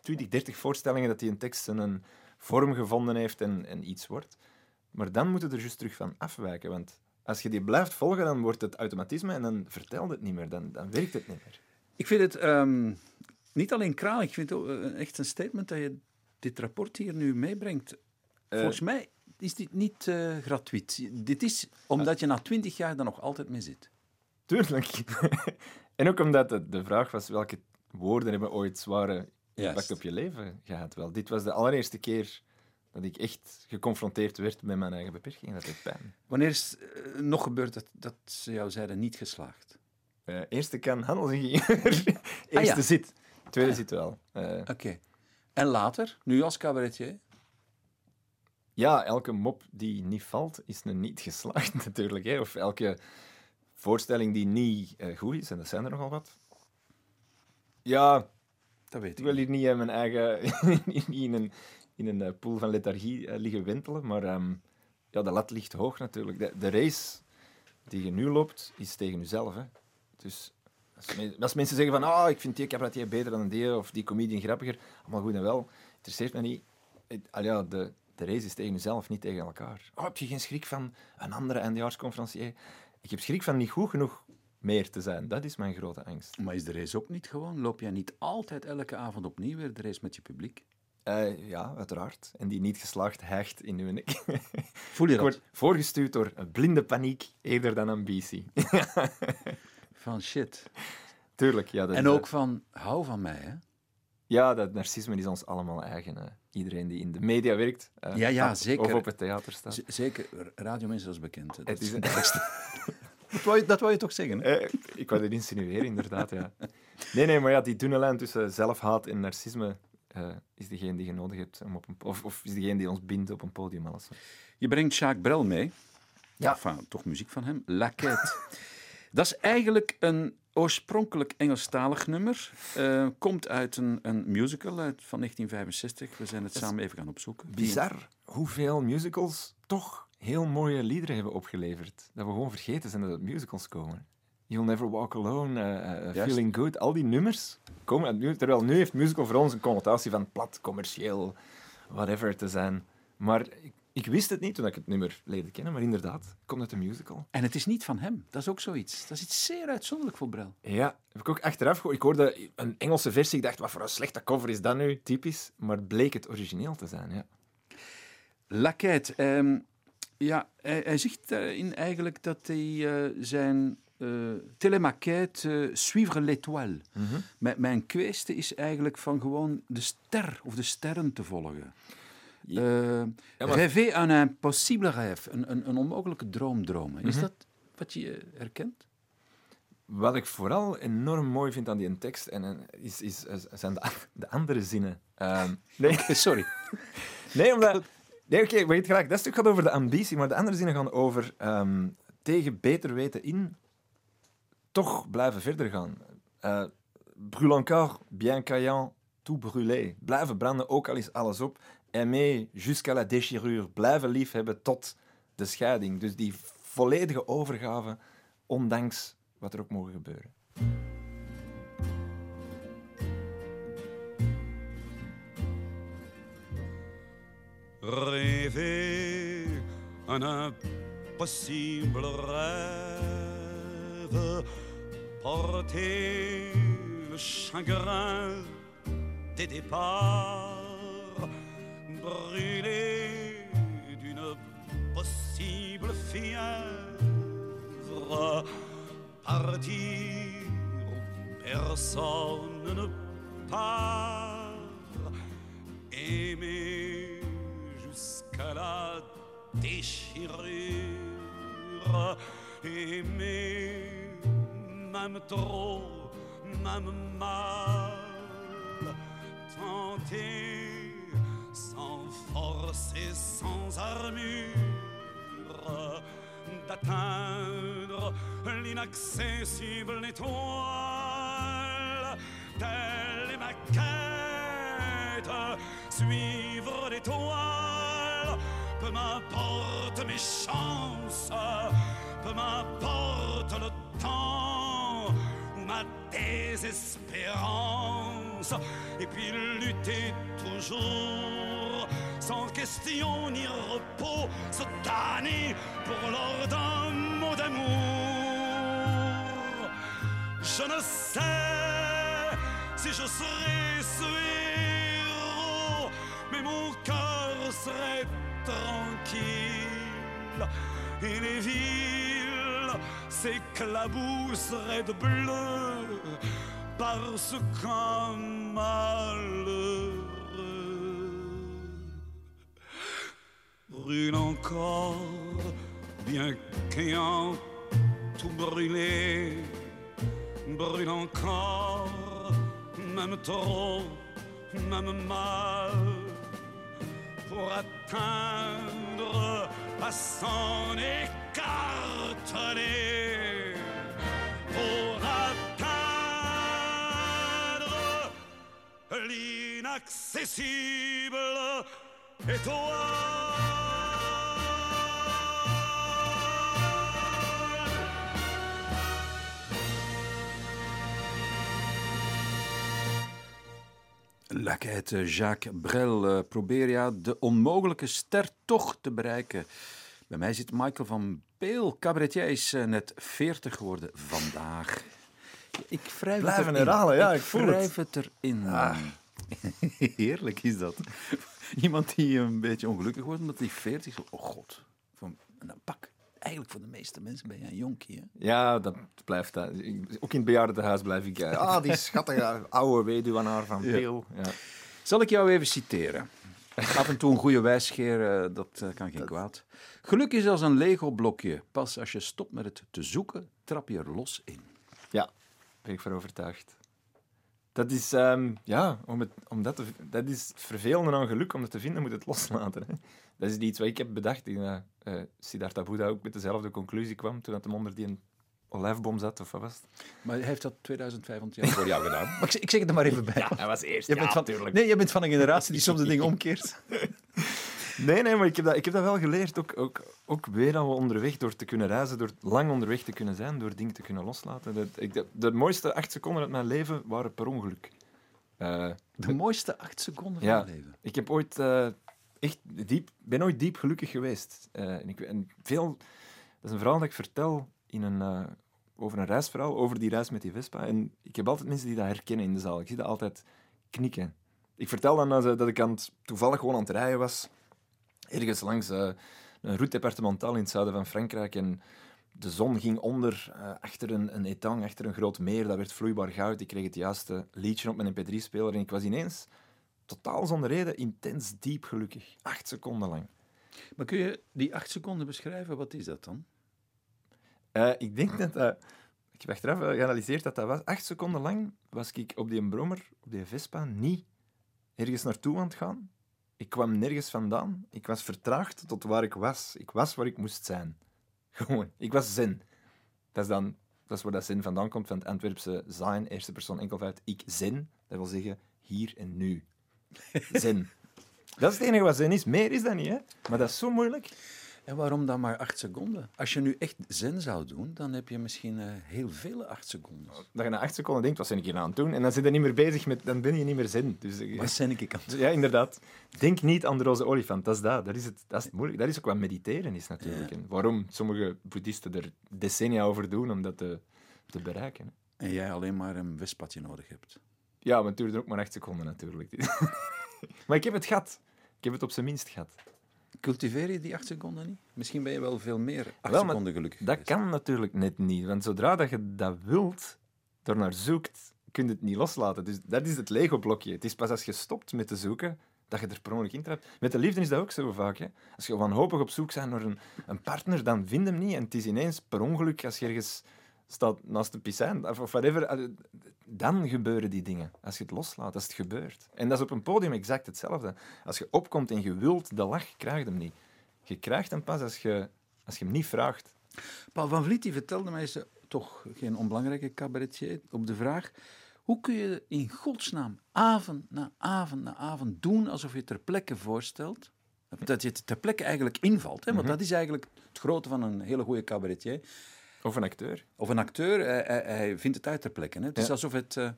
[SPEAKER 3] 20, 30 voorstellingen dat die een tekst een vorm gevonden heeft en, en iets wordt. Maar dan moet het er juist terug van afwijken. Want als je die blijft volgen, dan wordt het automatisme en dan vertelt het niet meer. Dan, dan werkt het niet meer.
[SPEAKER 2] Ik vind het um, niet alleen kraal, ik vind het ook uh, echt een statement dat je dit rapport hier nu meebrengt. Uh, Volgens mij is dit niet uh, gratuit. Dit is omdat je na twintig jaar er nog altijd mee zit.
[SPEAKER 3] Tuurlijk. en ook omdat de, de vraag was welke woorden hebben ooit zware impact op je leven gehad. Wel, dit was de allereerste keer dat ik echt geconfronteerd werd met mijn eigen beperking. Dat deed pijn.
[SPEAKER 2] Wanneer is uh, nog gebeurd dat, dat ze jou zeiden niet geslaagd?
[SPEAKER 3] Uh, eerste kan eerste
[SPEAKER 2] ah, ja.
[SPEAKER 3] zit. tweede zit wel. Eh,
[SPEAKER 2] Oké. En later, nu als cabaretier?
[SPEAKER 3] ja, elke mop die niet valt, is een niet geslaagd natuurlijk. Hè. Of elke voorstelling die niet eh, goed is, en dat zijn er nogal wat. Ja,
[SPEAKER 2] Dat weet
[SPEAKER 3] ik
[SPEAKER 2] ik.
[SPEAKER 3] wil hier niet in mijn eigen niet in een, in een eh, pool van lethargie eh, liggen wentelen, maar ehm, ja, de lat ligt hoog natuurlijk. De, de race die je nu loopt, is tegen jezelf. Hè. Dus als, me- als mensen zeggen van ah, ik vind die cabaretier beter dan die, of die comedian grappiger, allemaal goed en wel, interesseert me niet. Al de, de race is tegen jezelf, niet tegen elkaar. Oh, heb je geen schrik van een andere eindejaarsconferencier? Ik heb schrik van niet goed genoeg meer te zijn. Dat is mijn grote angst.
[SPEAKER 2] Maar is de race ook niet gewoon? Loop jij niet altijd elke avond opnieuw weer de race met je publiek?
[SPEAKER 3] Eh, ja, uiteraard. En die niet geslaagd hecht in uw nek.
[SPEAKER 2] Voel je
[SPEAKER 3] Ik
[SPEAKER 2] dat?
[SPEAKER 3] word voorgestuurd door een blinde paniek eerder dan ambitie.
[SPEAKER 2] Van shit.
[SPEAKER 3] Tuurlijk, ja. Dat
[SPEAKER 2] En ook van, hou van mij, hè?
[SPEAKER 3] Ja, dat narcisme is ons allemaal eigen. eh. Iedereen die in de media werkt. eh,
[SPEAKER 2] Ja, ja,
[SPEAKER 3] of-
[SPEAKER 2] zeker.
[SPEAKER 3] Of op het theater staat.
[SPEAKER 2] Z- Zeker, radiomensen is bekend. hè. Dat
[SPEAKER 3] Het is
[SPEAKER 2] is
[SPEAKER 3] een-
[SPEAKER 2] dat, wou je, dat wou je toch zeggen? Hè?
[SPEAKER 3] Eh, ik wou dit insinueren, inderdaad, ja. Nee, nee, maar ja, die dunne lijn tussen zelfhaat en narcisme eh, is degene die je nodig hebt. Om op een, of, of is degene die ons bindt op een podium. Alles.
[SPEAKER 2] Je brengt Jacques Brel mee.
[SPEAKER 3] Ja.
[SPEAKER 2] Enfin, toch muziek van hem. La Quête. dat is eigenlijk een oorspronkelijk Engelstalig nummer. Eh, komt uit een, een musical uit, van 1965. We zijn het samen even gaan opzoeken.
[SPEAKER 3] Bizar hoeveel musicals toch heel mooie liederen hebben opgeleverd. Dat we gewoon vergeten zijn dat het musicals komen. You'll Never Walk Alone, eh, eh,
[SPEAKER 2] Juist.
[SPEAKER 3] Feeling Good, al die nummers komen uit mu- Terwijl nu heeft musical voor ons een connotatie van plat, commercieel, whatever te zijn. Maar ik, ik wist het niet toen ik het nummer leerde kennen, maar inderdaad, komt uit een musical.
[SPEAKER 2] En het is niet van hem. Dat is ook zoiets. Dat is iets zeer uitzonderlijk voor Brel.
[SPEAKER 3] Ja, heb ik ook achteraf gehoord. Ik hoorde een Engelse versie, ik dacht, wat voor een slechte cover is dat nu, typisch. Maar het bleek het origineel te zijn, ja.
[SPEAKER 2] La Quête. ehm, ja, hij, hij zegt daarin eigenlijk dat hij eh, zijn eh telemaquette eh, Suivre l'étoile. Mijn, mijn kwestie is eigenlijk van gewoon de ster of de sterren te volgen. Eh
[SPEAKER 3] Ja, maar-
[SPEAKER 2] Rêver un impossible rêve. Een, een, een onmogelijke droom dromen. Is dat wat je eh, herkent?
[SPEAKER 3] Wat ik vooral enorm mooi vind aan die tekst en, is, is, is- zijn de, de andere zinnen. Ehm, nee,
[SPEAKER 2] Sorry.
[SPEAKER 3] nee, omdat... Nee, oké, weet gelijk, dat stuk gaat over de ambitie, maar de andere zinnen gaan over ehm, tegen beter weten in toch blijven verder gaan. Eh brûle encore, bien caillant, tout brûlé. Blijven branden, ook al is alles op. Aimer jusqu'à la déchirure. Blijven liefhebben tot de scheiding. Dus die volledige overgave, ondanks wat er ook mogen gebeuren.
[SPEAKER 4] Rêver un impossible rêve, porter le chagrin des départs, brûler d'une possible fièvre, partir où personne ne part, aimer jusqu'à la déchirure, aimer même trop, même mal, tenter sans force et sans armure d'atteindre l'inaccessible étoile. Telle est ma quête, suivre l'étoile. Peu m'importe mes chances, peu m'importe le temps ma désespérance. Et puis lutter toujours, sans question ni repos, se damner pour l'or d'un mot d'amour. Je ne sais si je serai ce héros, mais mon cœur serait tranquille et les villes s'éclabousseraient de bleu parce qu'un malheureux. Brûle encore, bien qu'ayant tout brûlé, brûle encore, même trop, même mal, pour atteindre à s'en écartonner, pour atteindre l'inaccessible étoile.
[SPEAKER 2] Lekheid eh, Jacques Brel. eh, probeer ja de onmogelijke ster toch te bereiken. Bij mij zit Michael van Peel. Cabaretier is eh, net 40 geworden vandaag. Ik wrijf het erin.
[SPEAKER 3] herhalen, ja,
[SPEAKER 2] ik
[SPEAKER 3] ik voel het.
[SPEAKER 2] het erin. Heerlijk is dat. Iemand die een beetje ongelukkig wordt omdat hij 40 is. Oh god. Van, nou, pak. Eigenlijk voor de meeste mensen ben jij een jonkie. Hè?
[SPEAKER 3] Ja, dat blijft dat. Ook in het bejaardentehuis blijf ik. Ah, die schattige oude weduwnaar van Peel. Ja.
[SPEAKER 2] Zal ik jou even citeren? Af en toe een goede wijsgeer, eh, dat eh, kan geen kwaad. Geluk is als een Lego-blokje. Pas als je stopt met het te zoeken, trap je er los in.
[SPEAKER 3] Ja, ben ik van overtuigd. Dat is, ehm, ja, om het, om dat, te, dat is het vervelende aan geluk. Om het te vinden, moet het loslaten. Hè. Dat is iets wat ik heb bedacht. Ik, denk dat, eh, Siddhartha Buddha ook met dezelfde conclusie kwam toen dat hem onder die een olijfboom zat, of wat was het?
[SPEAKER 2] Maar hij heeft dat 2500 jaar voor jou gedaan. Maar ik, zeg- ik zeg het er maar even bij.
[SPEAKER 3] Hij was eerst,
[SPEAKER 2] Je bent van, nee, je bent van een generatie die soms de dingen omkeert.
[SPEAKER 3] Nee, nee, maar ik heb dat, ik heb dat wel geleerd. Ook, ook, ook weer al onderweg, door te kunnen reizen, door lang onderweg te kunnen zijn, door dingen te kunnen loslaten. Dat, ik, de, de mooiste acht seconden uit mijn leven waren per ongeluk. Eh,
[SPEAKER 2] De mooiste acht seconden van
[SPEAKER 3] Ja.
[SPEAKER 2] je leven.
[SPEAKER 3] ik heb ooit eh, echt diep, ben ooit diep gelukkig geweest. Eh, en ik, en veel, dat is een verhaal dat ik vertel in een, over een reisverhaal, over die reis met die Vespa. En ik heb altijd mensen die dat herkennen in de zaal. Ik zie dat altijd knikken. Ik vertel dan dat, dat ik aan het, toevallig gewoon aan het rijden was, ergens langs eh, een route departementale in het zuiden van Frankrijk. En de zon ging onder, eh, achter een, een etang, achter een groot meer. Dat werd vloeibaar goud. Ik kreeg het juiste liedje op mijn mp3-speler en ik was ineens totaal zonder reden intens diep gelukkig. Acht seconden lang.
[SPEAKER 2] Maar kun je die acht seconden beschrijven? Wat is dat dan?
[SPEAKER 3] Eh, ik denk dat dat... Ik heb achteraf geanalyseerd dat dat was. Acht seconden lang was ik op die brommer, op die Vespa, niet ergens naartoe aan het gaan. Ik kwam nergens vandaan. Ik was vertraagd tot waar ik was. Ik was waar ik moest zijn. Gewoon. Ik was zen. Dat is dan... Dat is waar dat zen vandaan komt, van het Antwerpse zijn, eerste persoon enkelvoud. Ik zen, dat wil zeggen hier en nu. Zen. Dat is het enige wat zen is. Meer is dat niet, hè. Maar dat is zo moeilijk.
[SPEAKER 2] En waarom dan maar acht seconden? Als je nu echt zen zou doen, dan heb je misschien eh, heel vele acht seconden.
[SPEAKER 3] dat je na acht seconden denkt, wat ben ik hier aan het doen? En dan zit je niet meer bezig met, dan ben je niet meer zin. Dus, eh,
[SPEAKER 2] Wat zijn ik aan het
[SPEAKER 3] ja, inderdaad. Denk niet aan de roze olifant, dat is dat. Dat is het, dat is het moeilijk. Dat is ook wat mediteren is natuurlijk. En waarom sommige boeddhisten er decennia over doen om dat te, te bereiken. hè.
[SPEAKER 2] En jij alleen maar een wespatje nodig hebt.
[SPEAKER 3] Ja, maar het duurde ook maar acht seconden natuurlijk. maar ik heb het gehad. Ik heb het op zijn minst gehad.
[SPEAKER 2] Cultiveer je die acht seconden niet? Misschien ben je wel veel meer acht
[SPEAKER 3] Wel,
[SPEAKER 2] seconden gelukkig
[SPEAKER 3] Dat
[SPEAKER 2] geweest.
[SPEAKER 3] kan natuurlijk net niet. Want zodra dat je dat wilt, er naar zoekt, kun je het niet loslaten. Dus dat is het Lego-blokje. Het is pas als je stopt met te zoeken, dat je er per ongeluk in trapt. Met de liefde is dat ook zo vaak. Hè? Als je wanhopig op zoek bent naar een, een partner, dan vind je hem niet. En het is ineens per ongeluk als je ergens staat naast een piscijn of, whatever. Dan gebeuren die dingen. Als je het loslaat, als het gebeurt. En dat is op een podium exact hetzelfde. Als je opkomt en je wilt de lach, krijg je hem niet. Je krijgt hem pas als je, als je hem niet vraagt.
[SPEAKER 2] Paul van Vliet die vertelde mij, is toch geen onbelangrijke cabaretier, op de vraag... Hoe kun je in godsnaam avond na avond na avond doen alsof je ter plekke voorstelt? Dat je ter plekke eigenlijk invalt. Hè? Want dat is eigenlijk het grote van een hele goede cabaretier.
[SPEAKER 3] Of een acteur.
[SPEAKER 2] Of een acteur, hij, hij- hij vindt het uit ter plekke. Hè? Het is alsof het... eh,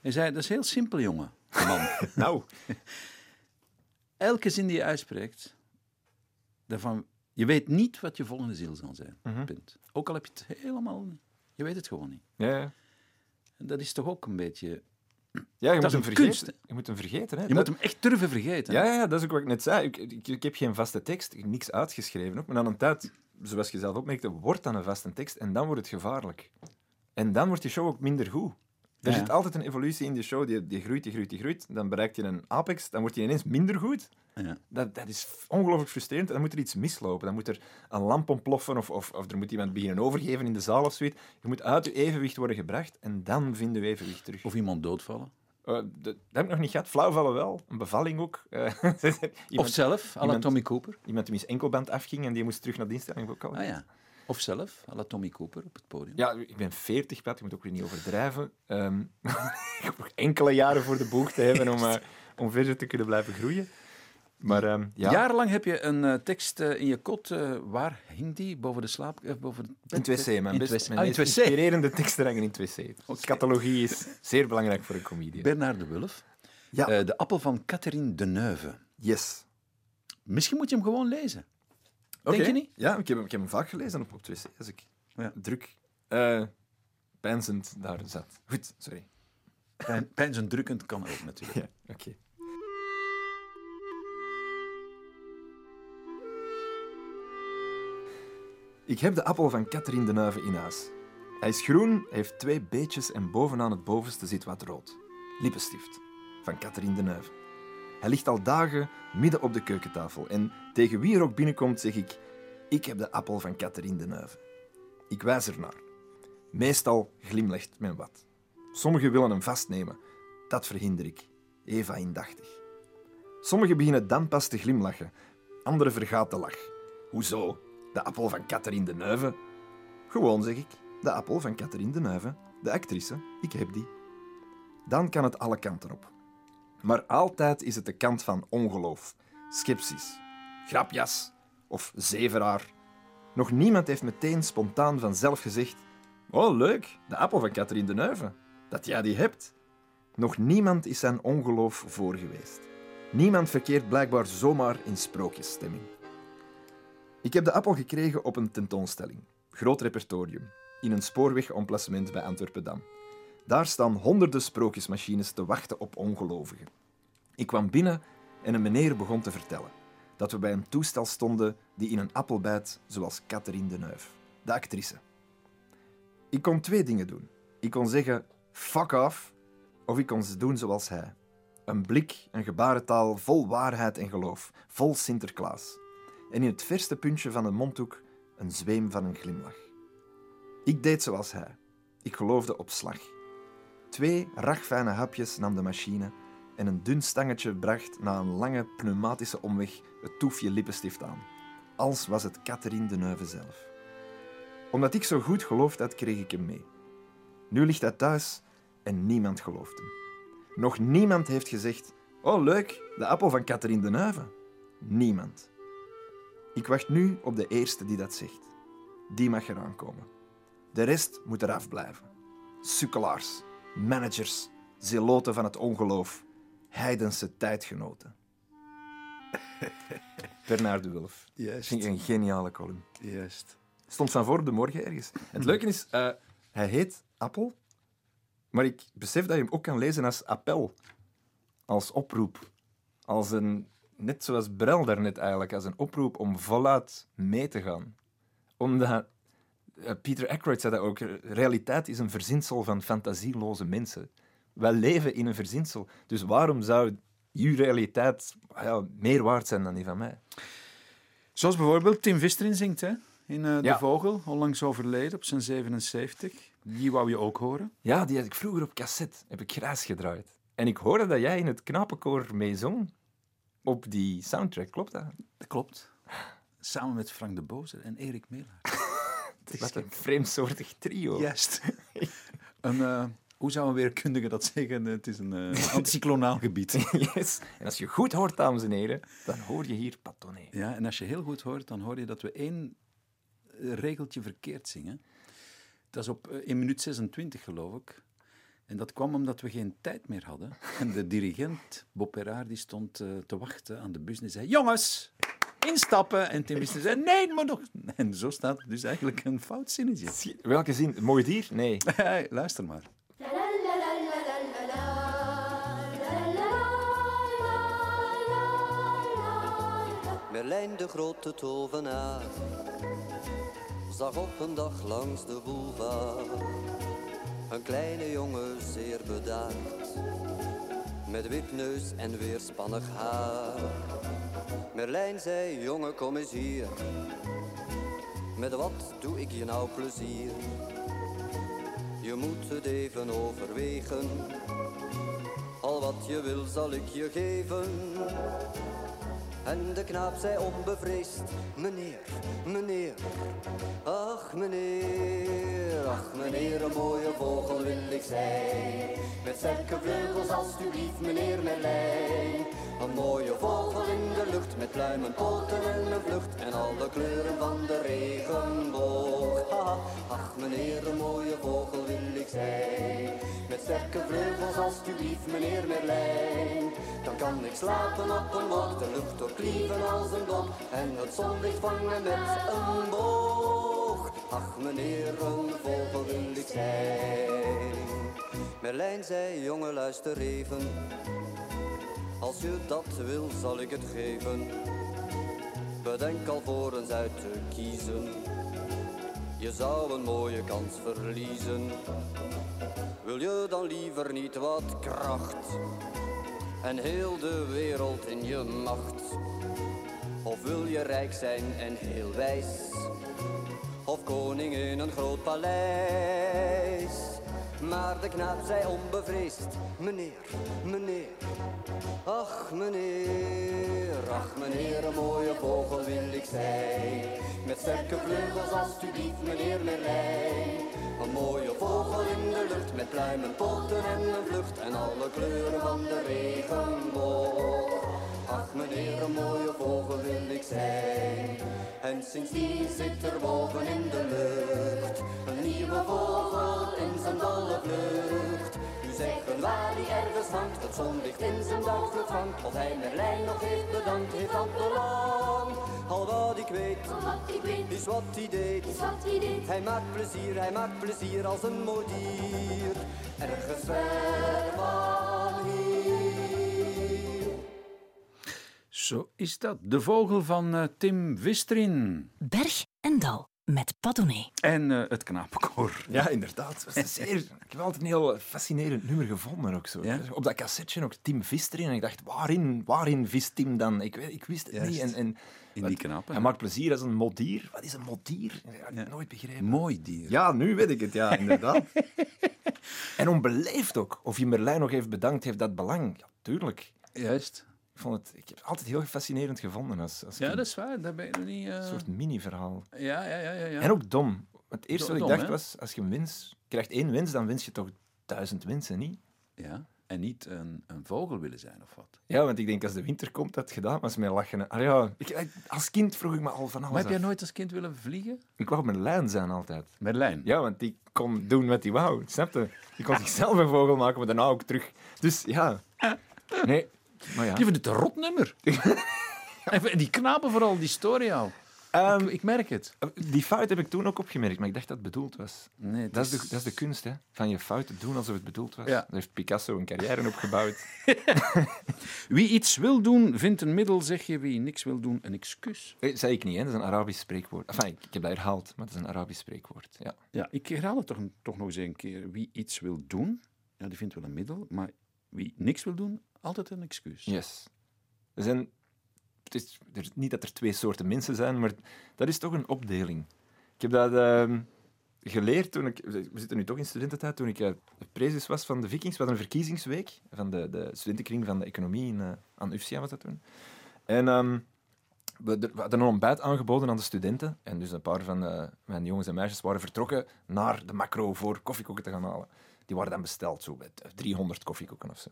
[SPEAKER 2] hij zei, dat is heel simpel, jongen. Man.
[SPEAKER 3] Nou,
[SPEAKER 2] Elke zin die je uitspreekt, daarvan, je weet niet wat je volgende ziel zal zijn.
[SPEAKER 3] Mhm.
[SPEAKER 2] Punt. Ook al heb je het helemaal... Je weet het gewoon niet.
[SPEAKER 3] ja, ja.
[SPEAKER 2] En dat is toch ook een beetje...
[SPEAKER 3] Ja, je
[SPEAKER 2] Dat
[SPEAKER 3] moet hem
[SPEAKER 2] kunst,
[SPEAKER 3] vergeten. Je moet hem vergeten. Hè.
[SPEAKER 2] Je
[SPEAKER 3] Dat-
[SPEAKER 2] moet hem echt durven vergeten.
[SPEAKER 3] ja, ja, ja, dat is ook wat ik net zei. Ik, ik, ik heb geen vaste tekst, niks uitgeschreven. Ook. Maar aan een tijd, zoals je zelf opmerkte, wordt dan een vaste tekst en dan wordt het gevaarlijk. En dan wordt die show ook minder goed. Er
[SPEAKER 2] Ja.
[SPEAKER 3] zit altijd een evolutie in die show, die, die groeit, die groeit, die groeit. Dan bereikt je een apex, dan wordt die ineens minder goed.
[SPEAKER 2] Ja.
[SPEAKER 3] Dat, dat is ongelooflijk frustrerend. En dan moet er iets mislopen. Dan moet er een lamp ontploffen of, of, of er moet iemand beginnen overgeven in de zaal of zoiets. Je moet uit je evenwicht worden gebracht en dan vinden we evenwicht terug.
[SPEAKER 2] Of iemand doodvallen.
[SPEAKER 3] Eh, dat, dat heb ik nog niet gehad. Flauwvallen wel. Een bevalling ook. Eh,
[SPEAKER 2] Of zelf, à la Tommy Cooper.
[SPEAKER 3] iemand die zijn enkelband afging en die moest terug naar ik ook al
[SPEAKER 2] Ah ja. Of zelf, à la Tommy Cooper op het podium.
[SPEAKER 3] Ja, ik ben 40, Pat. Je moet ook weer niet overdrijven. Ehm, ik heb nog enkele jaren voor de boeg te hebben om, eh, om verder te kunnen blijven groeien. Maar ehm, ja,
[SPEAKER 2] Jarenlang heb je een eh, tekst eh, in je kot. eh, waar hing die? Boven de slaap... boven bed?
[SPEAKER 3] in het wc. Mijn,
[SPEAKER 2] In het
[SPEAKER 3] best,
[SPEAKER 2] wc.
[SPEAKER 3] mijn
[SPEAKER 2] Ah, in
[SPEAKER 3] meest inspirerende teksten hangen in het wc. Dus Scatologie is zeer belangrijk voor een comedian.
[SPEAKER 2] Bernard de Wulf.
[SPEAKER 3] Ja.
[SPEAKER 2] De appel van Catherine Deneuve.
[SPEAKER 3] Yes.
[SPEAKER 2] Misschien moet je hem gewoon lezen. Denk je niet?
[SPEAKER 3] Ja, ik heb, hem- ik heb hem vaak gelezen op, op het wc. Als ik
[SPEAKER 2] Ja.
[SPEAKER 3] druk, peinzend daar zat. Goed, sorry.
[SPEAKER 2] Pijn, pijnzend drukkend kan ook natuurlijk.
[SPEAKER 3] Ja, oké. Ik heb de appel van Catherine de Nuive in huis. Hij is groen, heeft twee beetjes en bovenaan het bovenste zit wat rood. Lippenstift van Catherine de Nuive. Hij ligt al dagen midden op de keukentafel en tegen wie er ook binnenkomt zeg ik: Ik heb de appel van Catherine de Nuive. Ik wijs ernaar. Meestal glimlacht men wat. Sommigen willen hem vastnemen. Dat verhinder ik. Eva indachtig. Sommigen beginnen dan pas te glimlachen. Anderen vergaat de lach. Hoezo? De appel van Catherine de Neuve? Gewoon, zeg ik. De appel van Catherine de Neuve. De actrice. Ik heb die. Dan kan het alle kanten op. Maar altijd is het de kant van ongeloof, sceptisch, grapjas of zeveraar. Nog niemand heeft meteen spontaan vanzelf gezegd: Oh, leuk, de appel van Catherine de Neuve. Dat jij die hebt. Nog niemand is zijn ongeloof voor geweest. Niemand verkeert blijkbaar zomaar in sprookjesstemming. Ik heb de appel gekregen op een tentoonstelling. Groot repertorium. In een spoorwegemplacement bij Antwerpen-Dam. Daar staan honderden sprookjesmachines te wachten op ongelovigen. Ik kwam binnen en een meneer begon te vertellen dat we bij een toestel stonden die in een appel bijt, zoals Catherine Deneuve, de actrice. Ik kon twee dingen doen. Ik kon zeggen, fuck off, of ik kon doen zoals hij. Een blik, een gebarentaal vol waarheid en geloof, vol Sinterklaas. En in het verste puntje van een mondhoek een zweem van een glimlach. Ik deed zoals hij. Ik geloofde op slag. Twee ragfijne hapjes nam de machine en een dun stangetje bracht na een lange pneumatische omweg het toefje lippenstift aan. Als was het Catherine de Neuve zelf. Omdat ik zo goed geloofd had, kreeg ik hem mee. Nu ligt hij thuis en niemand gelooft hem. Nog niemand heeft gezegd: Oh, leuk, de appel van Catherine de Neuve. Niemand. Ik wacht nu op de eerste die dat zegt. Die mag eraan komen. De rest moet eraf blijven. Sukkelaars, managers, zeloten van het ongeloof, heidense tijdgenoten. Bernard de Wulf.
[SPEAKER 2] Juist.
[SPEAKER 3] Vind ik een geniale column.
[SPEAKER 2] Juist.
[SPEAKER 3] Stond van voor de morgen ergens. Het leuke is, eh, hij heet Appel, maar ik besef dat je hem ook kan lezen als appel. Als oproep. Als een, net zoals Brel daarnet eigenlijk, als een oproep om voluit mee te gaan. Omdat, eh, Peter Ackroyd zei dat ook, realiteit is een verzinsel van fantasieloze mensen. Wij leven in een verzinsel. Dus waarom zou uw realiteit ja, meer waard zijn dan die van mij?
[SPEAKER 2] Zoals bijvoorbeeld Tim Vistrin zingt, hè? In eh, De
[SPEAKER 3] Ja.
[SPEAKER 2] Vogel, onlangs overleden op zijn 77. Die wou je ook horen.
[SPEAKER 3] Ja, die had ik vroeger op cassette. Heb ik graas gedraaid. En ik hoorde dat jij in het knapenkoor mee zong. Op die soundtrack, klopt dat?
[SPEAKER 2] Dat klopt. Samen met Frank de Bozer en Erik Melaar.
[SPEAKER 3] Wat een vreemdsoortig trio.
[SPEAKER 2] Juist. een, eh, hoe zou een weerkundige dat zeggen? Het is een eh anticyclonaal gebied.
[SPEAKER 3] Yes. En als je goed hoort, dames en heren, dan hoor je hier Patonné.
[SPEAKER 2] Ja, en als je heel goed hoort, dan hoor je dat we één eh, regeltje verkeerd zingen. Dat is op eh, 1 minuut 26, geloof ik. En dat kwam omdat we geen tijd meer hadden. En de dirigent, Bob Perraar, die stond eh, te wachten aan de bus en zei... Jongens, instappen! En Tim Wisten zei, nee, maar nog... En zo staat het dus eigenlijk een fout zinnetje.
[SPEAKER 3] Welke zin? Mooi dier? Nee.
[SPEAKER 2] Luister maar.
[SPEAKER 5] Merlijn de grote tovenaar zag op een dag langs de boulevard een kleine jongen zeer bedaard met wipneus en weerspannig haar. Merlijn zei, jongen kom eens hier, met wat doe ik je nou plezier? Je moet het even overwegen, wat je wil zal ik je geven. En de knaap zei onbevreesd, meneer, meneer, ach meneer, ach meneer, een mooie vogel wil ik zijn. Met sterke vleugels alstublieft, meneer Merlijn. Een mooie vogel in de lucht, met pluimen, poten en een vlucht. En alle kleuren van de regenboog. Ach meneer, een mooie vogel wil ik zijn. Met sterke vleugels alstublieft, meneer Merlijn. Dan kan ik slapen op een wolk, de lucht doorklieven als een blok. En het zonlicht vangen met een boog. Ach meneer, een vogel wil ik zijn. Merlijn zei, jongen luister even. Als je dat wil, zal ik het geven. Bedenk alvorens uit te kiezen. Je zou een mooie kans verliezen. Wil je dan liever niet wat kracht? En heel de wereld in je macht? Of wil je rijk zijn en heel wijs? Of koning in een groot paleis? Maar de knaap zei onbevreesd, meneer, meneer, ach meneer, ach meneer, een mooie vogel wil ik zijn. Met sterke vleugels alstublieft, meneer Merlijn. Een mooie vogel in de lucht, met pluimen, poten en een vlucht. En alle kleuren van de regenboog. Ach meneer, een mooie vogel wil ik zijn. En sindsdien zit er boven in de lucht een nieuwe vogel in zijn dolle vlucht. Zeggen waar hij ergens hangt, het zonlicht in zijn dauw vangt. Of hij Merlijn nog heeft bedankt, heeft al belang. Al wat ik weet,
[SPEAKER 6] Wat ik weet,
[SPEAKER 5] is wat hij deed.
[SPEAKER 6] is wat hij deed.
[SPEAKER 5] Hij maakt plezier, hij maakt plezier als een mooi dier. Ergens ver van hier.
[SPEAKER 2] Zo is dat. De vogel van eh, Tim Wistrin.
[SPEAKER 1] Berg en Dal met Padone.
[SPEAKER 2] En eh, het knapenkoor.
[SPEAKER 3] Ja, inderdaad. Zeer, ik heb altijd een heel fascinerend nummer gevonden. Ook zo.
[SPEAKER 2] Ja?
[SPEAKER 3] Op dat cassetje ook Tim vist erin. En ik dacht, waarin, waarin vist Tim dan? Ik, weet- ik wist het
[SPEAKER 2] Juist.
[SPEAKER 3] niet. En, en,
[SPEAKER 2] In die knappen.
[SPEAKER 3] Hij maakt plezier als een modier. Wat is een modier? Dat heb ik
[SPEAKER 2] Ja.
[SPEAKER 3] nooit begrepen.
[SPEAKER 2] Mooi dier.
[SPEAKER 3] Ja, nu weet ik het, ja, inderdaad. en onbeleefd ook. Of je Merlijn nog heeft bedankt, heeft dat belang. Ja, tuurlijk.
[SPEAKER 2] Juist.
[SPEAKER 3] Ik, vond het, ik heb het altijd heel fascinerend gevonden als, als
[SPEAKER 2] Ja, dat is waar. Daar ben je niet... eh,
[SPEAKER 3] Een soort mini-verhaal.
[SPEAKER 2] Ja, ja, ja, ja. ja.
[SPEAKER 3] En ook dom. Het eerste wat ik dacht was, als je een winst krijgt één winst, dan wins je toch duizend winsten, niet?
[SPEAKER 2] Ja. En niet een, een vogel willen zijn of wat.
[SPEAKER 3] Ja, want ik denk als de winter komt, dat gedaan was met lachen. Ah, ja, ik, als kind vroeg ik me al van alles
[SPEAKER 2] Maar heb jij
[SPEAKER 3] af.
[SPEAKER 2] nooit als kind willen vliegen?
[SPEAKER 3] Ik wou mijn lijn zijn altijd.
[SPEAKER 2] Merlijn.
[SPEAKER 3] Ja, want die kon doen wat hij wou, snap je? Die kon zichzelf een vogel maken, maar daarna ook terug. Dus ja. Nee, maar ja.
[SPEAKER 2] Je vindt het een rot nummer. En die knapen vooral, die story al.
[SPEAKER 3] Ehm,
[SPEAKER 2] ik, ik merk het.
[SPEAKER 3] die fout heb ik toen ook opgemerkt, maar ik dacht dat het bedoeld was.
[SPEAKER 2] Nee,
[SPEAKER 3] Dat is, de, dat is de kunst, hè? Van je fouten doen alsof het bedoeld was.
[SPEAKER 2] Ja.
[SPEAKER 3] Daar heeft Picasso een carrière opgebouwd.
[SPEAKER 2] Wie iets wil doen, vindt een middel, zeg je. Wie niks wil doen, een excuus.
[SPEAKER 3] Eh, zei ik niet, hè? Dat is een Arabisch spreekwoord. Enfin, ik, ik heb dat herhaald, maar dat is een Arabisch spreekwoord. Ja.
[SPEAKER 2] Ja, ik herhaal het toch, toch nog eens een keer. Wie iets wil doen, ja, die vindt wel een middel. Maar wie niks wil doen, altijd een excuus.
[SPEAKER 3] Yes. Er zijn, het is, niet dat er twee soorten mensen zijn, maar dat is toch een opdeling. Ik heb dat ehm, geleerd toen ik... We zitten nu toch in studententijd. Toen ik uh, prezes was van de Vikings. We een verkiezingsweek van de, de studentenkring van de economie in, eh, aan UFCA was dat toen. En ehm, we, we hadden een ontbijt aangeboden aan de studenten. En dus een paar van eh, mijn jongens en meisjes waren vertrokken naar de macro voor koffiekoeken te gaan halen. Die waren dan besteld, zo met 300 koffiekoeken of zo.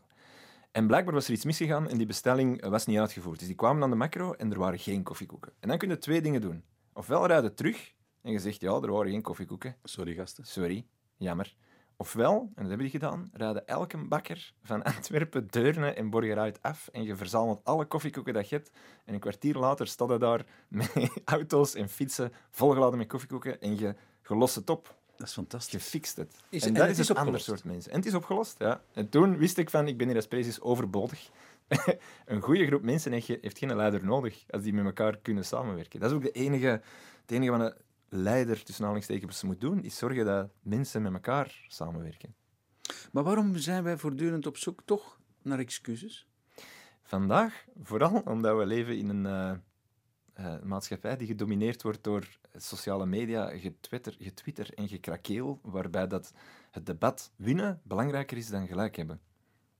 [SPEAKER 3] En blijkbaar was er iets misgegaan en die bestelling was niet uitgevoerd. Dus die kwamen aan de macro en er waren geen koffiekoeken. En dan kun je twee dingen doen. Ofwel rijden terug en je zegt, ja, er waren geen koffiekoeken.
[SPEAKER 2] Sorry, gasten.
[SPEAKER 3] Sorry, jammer. Ofwel, en dat hebben die gedaan, rijden elke bakker van Antwerpen, Deurne en Borgeruit af en je verzamelt alle koffiekoeken dat je hebt. En een kwartier later staat hij daar met auto's en fietsen volgeladen met koffiekoeken en je, je lost het op.
[SPEAKER 2] Dat is fantastisch.
[SPEAKER 3] Je fixt het.
[SPEAKER 2] Is-
[SPEAKER 3] en,
[SPEAKER 2] en
[SPEAKER 3] dat
[SPEAKER 2] het
[SPEAKER 3] is
[SPEAKER 2] is
[SPEAKER 3] een ander soort mensen. En het is opgelost, ja. En toen wist ik van, ik ben hier als prezes overbodig. een goede groep mensen heeft, ge- heeft geen leider nodig als die met elkaar kunnen samenwerken. Dat is ook de enige, het enige wat een leider, tussen aanhalingstekens, moet doen, is zorgen dat mensen met elkaar samenwerken.
[SPEAKER 2] Maar waarom zijn wij voortdurend op zoek toch naar excuses?
[SPEAKER 3] Vandaag vooral omdat we leven in een eh, eh, maatschappij die gedomineerd wordt door sociale media, getwitter, getwitter en gekrakeel, waarbij dat het debat winnen belangrijker is dan gelijk hebben.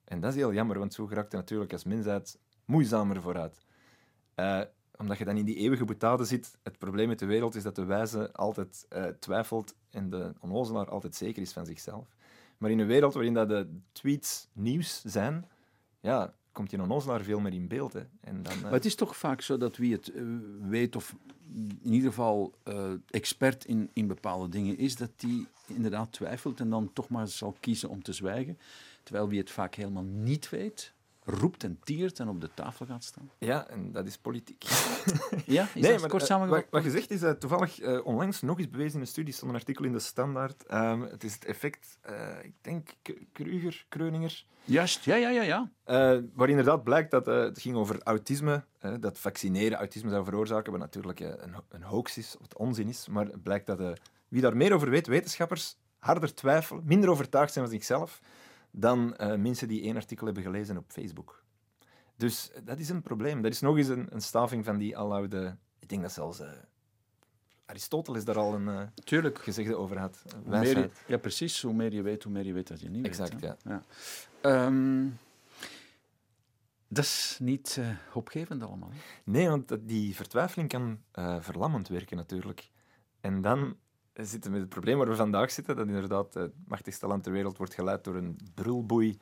[SPEAKER 3] En dat is heel jammer, want zo geraakt je natuurlijk als mensheid moeizamer vooruit. Eh, omdat je dan in die eeuwige boetade zit. Het probleem met de wereld is dat de wijze altijd eh, twijfelt en de onnozelaar altijd zeker is van zichzelf. Maar in een wereld waarin dat de tweets nieuws zijn, ja, komt die onnozelaar veel meer in beeld. Hè. En dan, eh,
[SPEAKER 2] Maar het is toch vaak zo dat wie het eh, weet, of in ieder geval eh, expert in, in bepaalde dingen is, dat die inderdaad twijfelt en dan toch maar zal kiezen om te zwijgen. Terwijl wie het vaak helemaal niet weet, roept en tiert en op de tafel gaat staan.
[SPEAKER 3] Ja, en dat is politiek.
[SPEAKER 2] Ja, is dat kort
[SPEAKER 3] eh,
[SPEAKER 2] samengevat?
[SPEAKER 3] wat, wat je zegt is eh, toevallig eh, onlangs nog eens bewezen in een studie, stond een artikel in de Standaard. Ehm, het is het effect, ik denk, Kruger, Kreuninger,
[SPEAKER 2] Juist, ja, ja, ja, ja.
[SPEAKER 3] waar inderdaad blijkt dat het ging over autisme, dat vaccineren autisme zou veroorzaken, wat natuurlijk een, een hoax is, of onzin is, maar het blijkt dat wie daar meer over weet, wetenschappers, harder twijfelen, minder overtuigd zijn van zichzelf, dan eh, mensen die één artikel hebben gelezen op Facebook. Dus eh, dat is een probleem. Dat is nog eens een, een staving van die aloude... Ik denk dat zelfs eh, Aristoteles daar al een
[SPEAKER 2] Tuurlijk.
[SPEAKER 3] gezegde over had.
[SPEAKER 2] je, ja, precies. Hoe meer je weet, hoe meer je weet dat je niet
[SPEAKER 3] Exact,
[SPEAKER 2] weet. hè.
[SPEAKER 3] ja.
[SPEAKER 2] Ehm, dat is niet eh, opgevend allemaal. hè.
[SPEAKER 3] Nee, want die vertwijfeling kan eh, verlammend werken natuurlijk. En dan zitten met het probleem waar we vandaag zitten, dat inderdaad het machtigste land ter wereld wordt geleid door een brulboei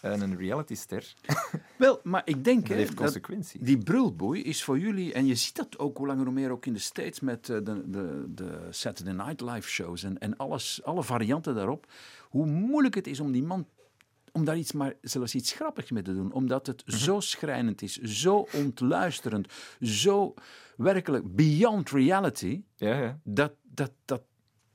[SPEAKER 3] en een realityster.
[SPEAKER 2] Wel, maar ik denk
[SPEAKER 3] Dat heeft
[SPEAKER 2] dat
[SPEAKER 3] consequenties.
[SPEAKER 2] die brulboei is voor jullie, en je ziet dat ook hoe langer hoe meer ook in de States met eh, de, de, de Saturday Night Live shows en, en alles, alle varianten daarop, hoe moeilijk het is om die man om daar iets maar zelfs iets grappigs mee te doen, omdat het zo schrijnend is, zo ontluisterend, zo werkelijk beyond reality,
[SPEAKER 3] Ja, ja.
[SPEAKER 2] dat, dat, dat,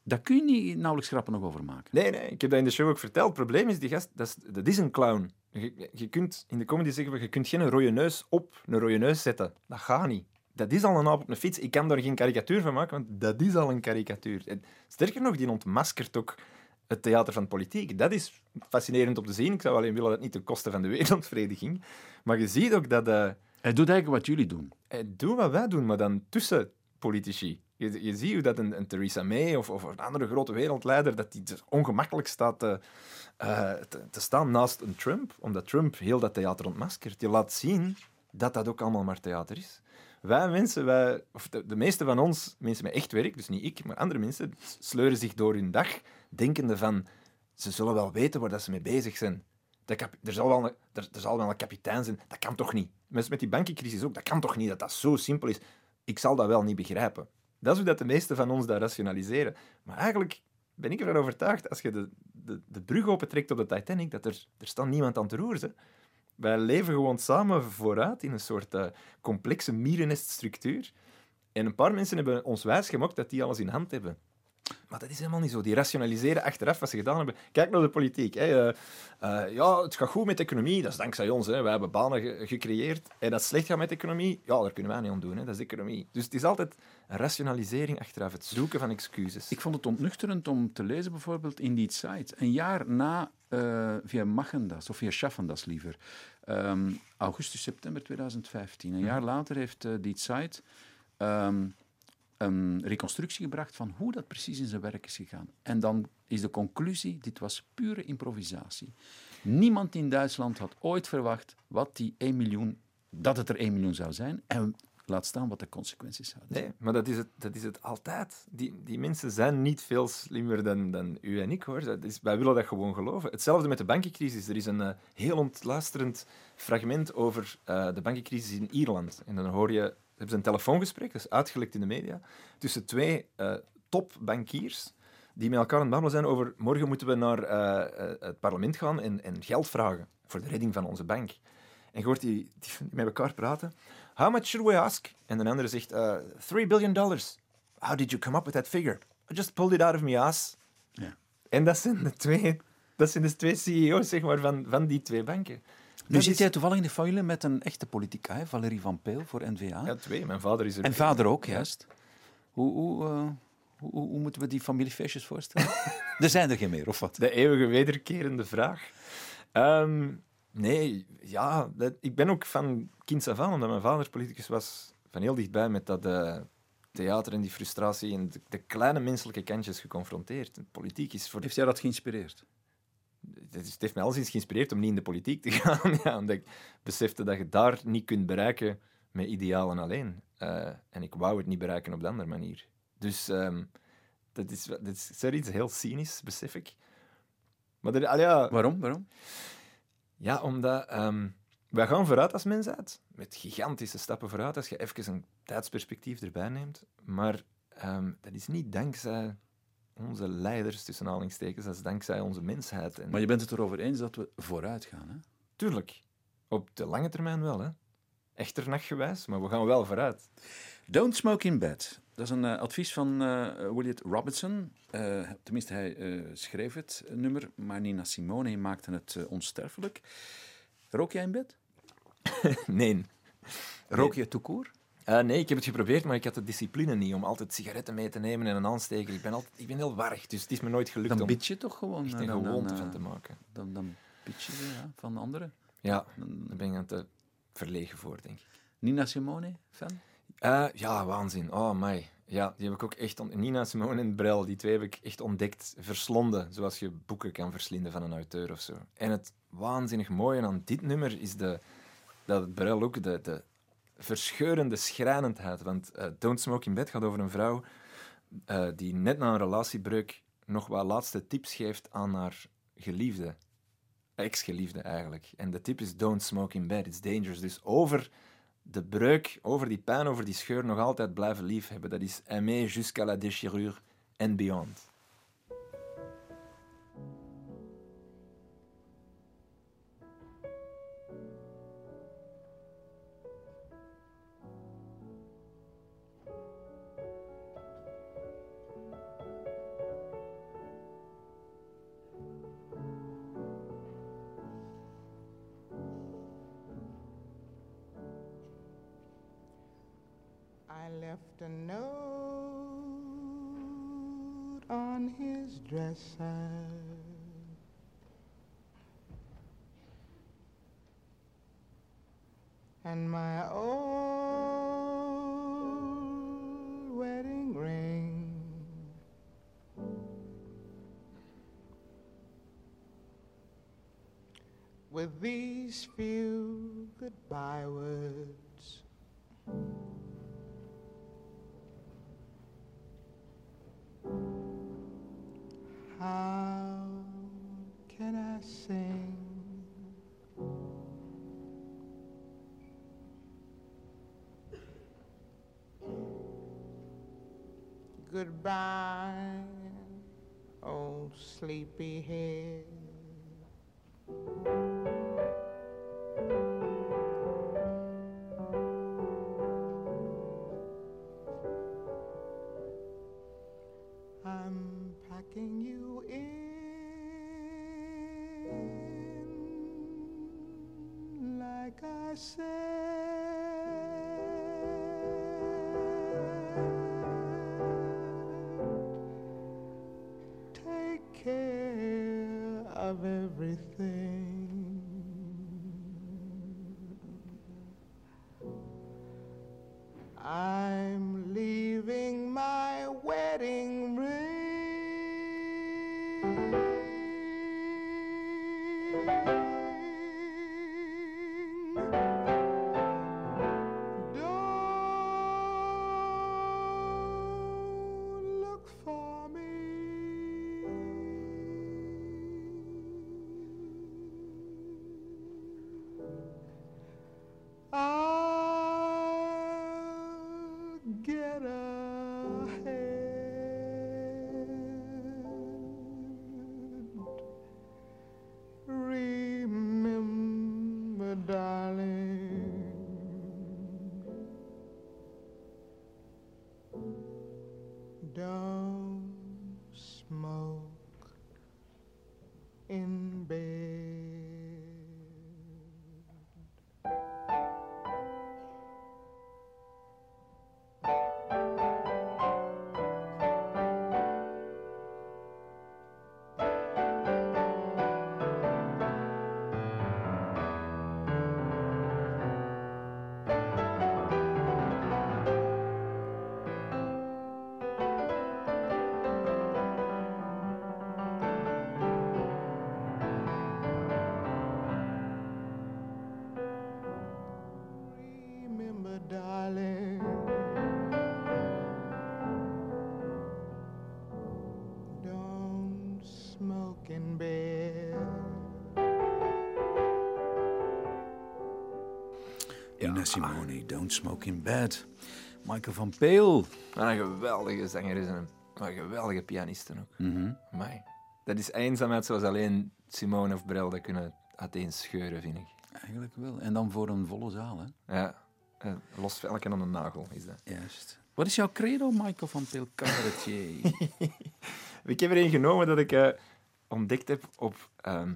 [SPEAKER 2] daar kun je niet nauwelijks grappen nog over maken.
[SPEAKER 3] Nee, nee, ik heb dat in de show ook verteld. Het probleem is, die gast, dat is, dat is een clown. Je, je kunt in de comedy zeggen, we, je kunt geen rode neus op een rode neus zetten. Dat gaat niet. Dat is al een aap op een fiets. Ik kan daar geen karikatuur van maken, want dat is al een karikatuur. En sterker nog, die ontmaskert ook het theater van politiek. Dat is fascinerend om te zien. Ik zou alleen willen dat het niet ten koste van de wereldvrede ging. Maar je ziet ook dat... eh,
[SPEAKER 2] Hij doet eigenlijk wat jullie doen.
[SPEAKER 3] eh, doe wat wij doen, maar dan tussen politici. Je, je ziet hoe dat een, Theresa May of, of een andere grote wereldleider, dat die dus ongemakkelijk staat te, eh, te, te staan naast een Trump, omdat Trump heel dat theater ontmaskert. Je laat zien dat dat ook allemaal maar theater is. Wij mensen, wij, of de, de meeste van ons, mensen met echt werk, dus niet ik, maar andere mensen, sleuren zich door hun dag, denkende van, ze zullen wel weten waar dat ze mee bezig zijn. Er, zal wel een, er, er zal wel een kapitein zijn. Dat kan toch niet? Met, met die bankencrisis ook. Dat kan toch niet dat dat zo simpel is? Ik zal dat wel niet begrijpen. Dat is hoe dat de meesten van ons dat rationaliseren. Maar eigenlijk ben ik ervan overtuigd, als je de, de, de brug opentrekt op de Titanic, dat er, er staat niemand aan te roeren. Wij leven gewoon samen vooruit in een soort eh, complexe mierenneststructuur. En een paar mensen hebben ons wijsgemaakt dat die alles in hand hebben. Maar dat is helemaal niet zo. Die rationaliseren achteraf wat ze gedaan hebben. Kijk naar de politiek. Hè. Eh, eh, ja, het gaat goed met de economie. Dat is dankzij ons. Hè. Wij hebben banen ge- gecreëerd. En dat het slecht gaat met de economie, ja, daar kunnen wij niet aan doen. Hè. Dat is de economie. Dus het is altijd een rationalisering achteraf. Het zoeken van excuses.
[SPEAKER 2] Ik vond het ontnuchterend om te lezen bijvoorbeeld in die site. Een jaar na, eh, via Machendas, of via Schaffendas liever, ehm, augustus, september 2015. Een jaar later heeft die site ehm, reconstructie gebracht van hoe dat precies in zijn werk is gegaan. En dan is de conclusie, dit was pure improvisatie. Niemand in Duitsland had ooit verwacht wat die 1 miljoen, dat het er 1 miljoen zou zijn. En laat staan wat de consequenties zouden zijn.
[SPEAKER 3] Nee, maar dat is het, dat is het altijd. Die, die mensen zijn niet veel slimmer dan, dan u en ik, hoor. Dat is, wij willen dat gewoon geloven. Hetzelfde met de bankencrisis. Er is een eh, heel ontluisterend fragment over eh, de bankencrisis in Ierland. En dan hoor je... hebben ze een telefoongesprek, dat is uitgelekt in de media, tussen twee eh, topbankiers die met elkaar aan het babbelen zijn over morgen moeten we naar eh, eh, het parlement gaan en, en geld vragen voor de redding van onze bank. En je hoort die, die met elkaar praten. How much should we ask? En de andere zegt, uh, 3 billion dollars. How did you come up with that figure? I just pulled it out of my ass.
[SPEAKER 2] Ja.
[SPEAKER 3] En dat zijn de twee, dat zijn de twee CEO's zeg maar, van, van die twee banken.
[SPEAKER 2] Nu
[SPEAKER 3] Dat
[SPEAKER 2] zit
[SPEAKER 3] is-
[SPEAKER 2] jij toevallig in de famille met een echte politica, hè? Valerie Van Peel voor N-VA.
[SPEAKER 3] Ja, twee. Mijn vader is er.
[SPEAKER 2] en vader ook, juist. Hoe, hoe, eh, hoe, hoe, hoe moeten we die familiefeestjes voorstellen? er zijn er geen meer, of wat?
[SPEAKER 3] De eeuwige wederkerende vraag. Ehm, nee, ja, dat- ik ben ook van kinds af aan, omdat mijn vader politicus was, van heel dichtbij met dat eh, theater en die frustratie en de, de kleine menselijke kantjes geconfronteerd. En politiek is voor...
[SPEAKER 2] Heeft jij dat geïnspireerd?
[SPEAKER 3] Het, heeft mij alleszins geïnspireerd om niet in de politiek te gaan. ja, omdat ik besefte dat je daar niet kunt bereiken met idealen alleen. Eh, en ik wou het niet bereiken op de andere manier. Dus ehm, dat, is, dat is iets heel cynisch, besef ik. Maar al ja,
[SPEAKER 2] Waarom? Waarom?
[SPEAKER 3] ja, omdat ehm, wij gaan vooruit als mensheid. Met gigantische stappen vooruit, als je even een tijdsperspectief erbij neemt. Maar ehm, dat is niet dankzij onze leiders, tussen aanhalingstekens, dat is dankzij onze mensheid. En
[SPEAKER 2] Maar je bent het erover eens dat we vooruit gaan, hè?
[SPEAKER 3] Tuurlijk, op de lange termijn wel. Hè. Echter nachtgewijs, maar we gaan wel vooruit.
[SPEAKER 2] Don't smoke in bed. Dat is een eh, advies van William Robinson. Eh, tenminste, hij schreef het nummer, maar Nina Simone maakte het onsterfelijk. Rook jij in bed?
[SPEAKER 3] nee.
[SPEAKER 2] Rook je tout
[SPEAKER 3] Eh, nee, ik heb het geprobeerd, maar ik had de discipline niet om altijd sigaretten mee te nemen en een aansteker. Ik ben, altijd, ik ben heel warrig, dus het is me nooit gelukt
[SPEAKER 2] Dan
[SPEAKER 3] om
[SPEAKER 2] bid je toch gewoon.
[SPEAKER 3] echt
[SPEAKER 2] eh,
[SPEAKER 3] een
[SPEAKER 2] dan, dan,
[SPEAKER 3] gewoonte
[SPEAKER 2] eh,
[SPEAKER 3] van te maken.
[SPEAKER 2] Dan, dan bid je ja, van anderen.
[SPEAKER 3] Ja,
[SPEAKER 2] Dan-
[SPEAKER 3] daar ben ik aan te verlegen voor, denk ik.
[SPEAKER 2] Nina Simone, fan?
[SPEAKER 3] Eh, ja, waanzin. Oh, my. Ja, die heb ik ook echt... Nina Simone en Brel, die twee heb ik echt ontdekt, verslonden. Zoals je boeken kan verslinden van een auteur of zo. En het waanzinnig mooie aan dit nummer is de, dat het Brel ook de, de verscheurende schrijnendheid. Want eh, Don't Smoke in Bed gaat over een vrouw eh, die net na een relatiebreuk nog wat laatste tips geeft aan haar geliefde. Ex-geliefde eigenlijk. En de tip is don't smoke in bed, it's dangerous. Dus over de breuk, over die pijn, over die scheur nog altijd blijven liefhebben. Dat is aimer jusqu'à la déchirure and beyond.
[SPEAKER 6] Left a note on his dresser. And my old wedding ring. With these few goodbye words. Sleepy head. Ah. Smoke in bed.
[SPEAKER 2] Ina Simone, Don't Smoke in Bed. Michael van Peel.
[SPEAKER 3] Wat een geweldige zanger is en een, geweldige pianiste ook.
[SPEAKER 2] Mhm.
[SPEAKER 3] Amai. Dat is eenzaamheid zoals alleen Simone of Brel dat kunnen uiteen scheuren, vind ik.
[SPEAKER 2] Eigenlijk wel. En dan voor een volle zaal, hè?
[SPEAKER 3] Ja, eh, los velken aan een nagel is dat.
[SPEAKER 2] Juist. Wat is jouw credo, Michael van Peel Cabaretier?
[SPEAKER 3] Ik heb er een genomen dat ik eh, ontdekt heb op ehm,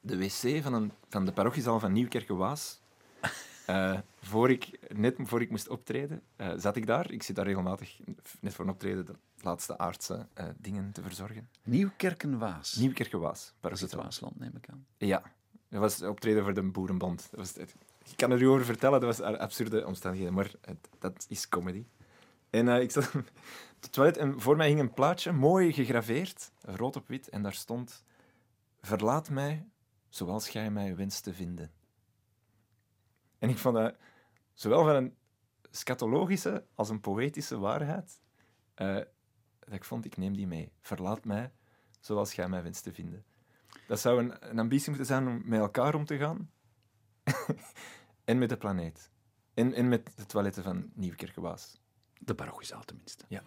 [SPEAKER 3] de wc van, een, van de parochiezaal van Nieuwkerke-Waas. Eh, voor ik, net voor ik moest optreden, eh, zat ik daar. Ik zit daar regelmatig, net voor een optreden, de laatste aardse dingen te verzorgen.
[SPEAKER 2] Nieuwkerkenwaas.
[SPEAKER 3] Nieuwkerke-Waas,
[SPEAKER 2] Dat is het. Waasland, neem ik aan.
[SPEAKER 3] Ja, dat was optreden voor de Boerenbond. Dat was het. Ik kan er u over vertellen, dat was absurde omstandigheden, maar het- dat is comedy. En ik zat het toilet en voor mij hing een plaatje, mooi gegraveerd, rood op wit, en daar stond: Verlaat mij zoals gij mij wenst te vinden. En ik vond dat zowel van een scatologische als een poëtische waarheid, eh, dat ik vond, ik neem die mee. Verlaat mij zoals gij mij wenst te vinden. Dat zou een, een ambitie moeten zijn om met elkaar om te gaan. en met de planeet. En, en met de toiletten van Nieuwkerke-Waas.
[SPEAKER 2] De parochiezaal tenminste.
[SPEAKER 3] Ja.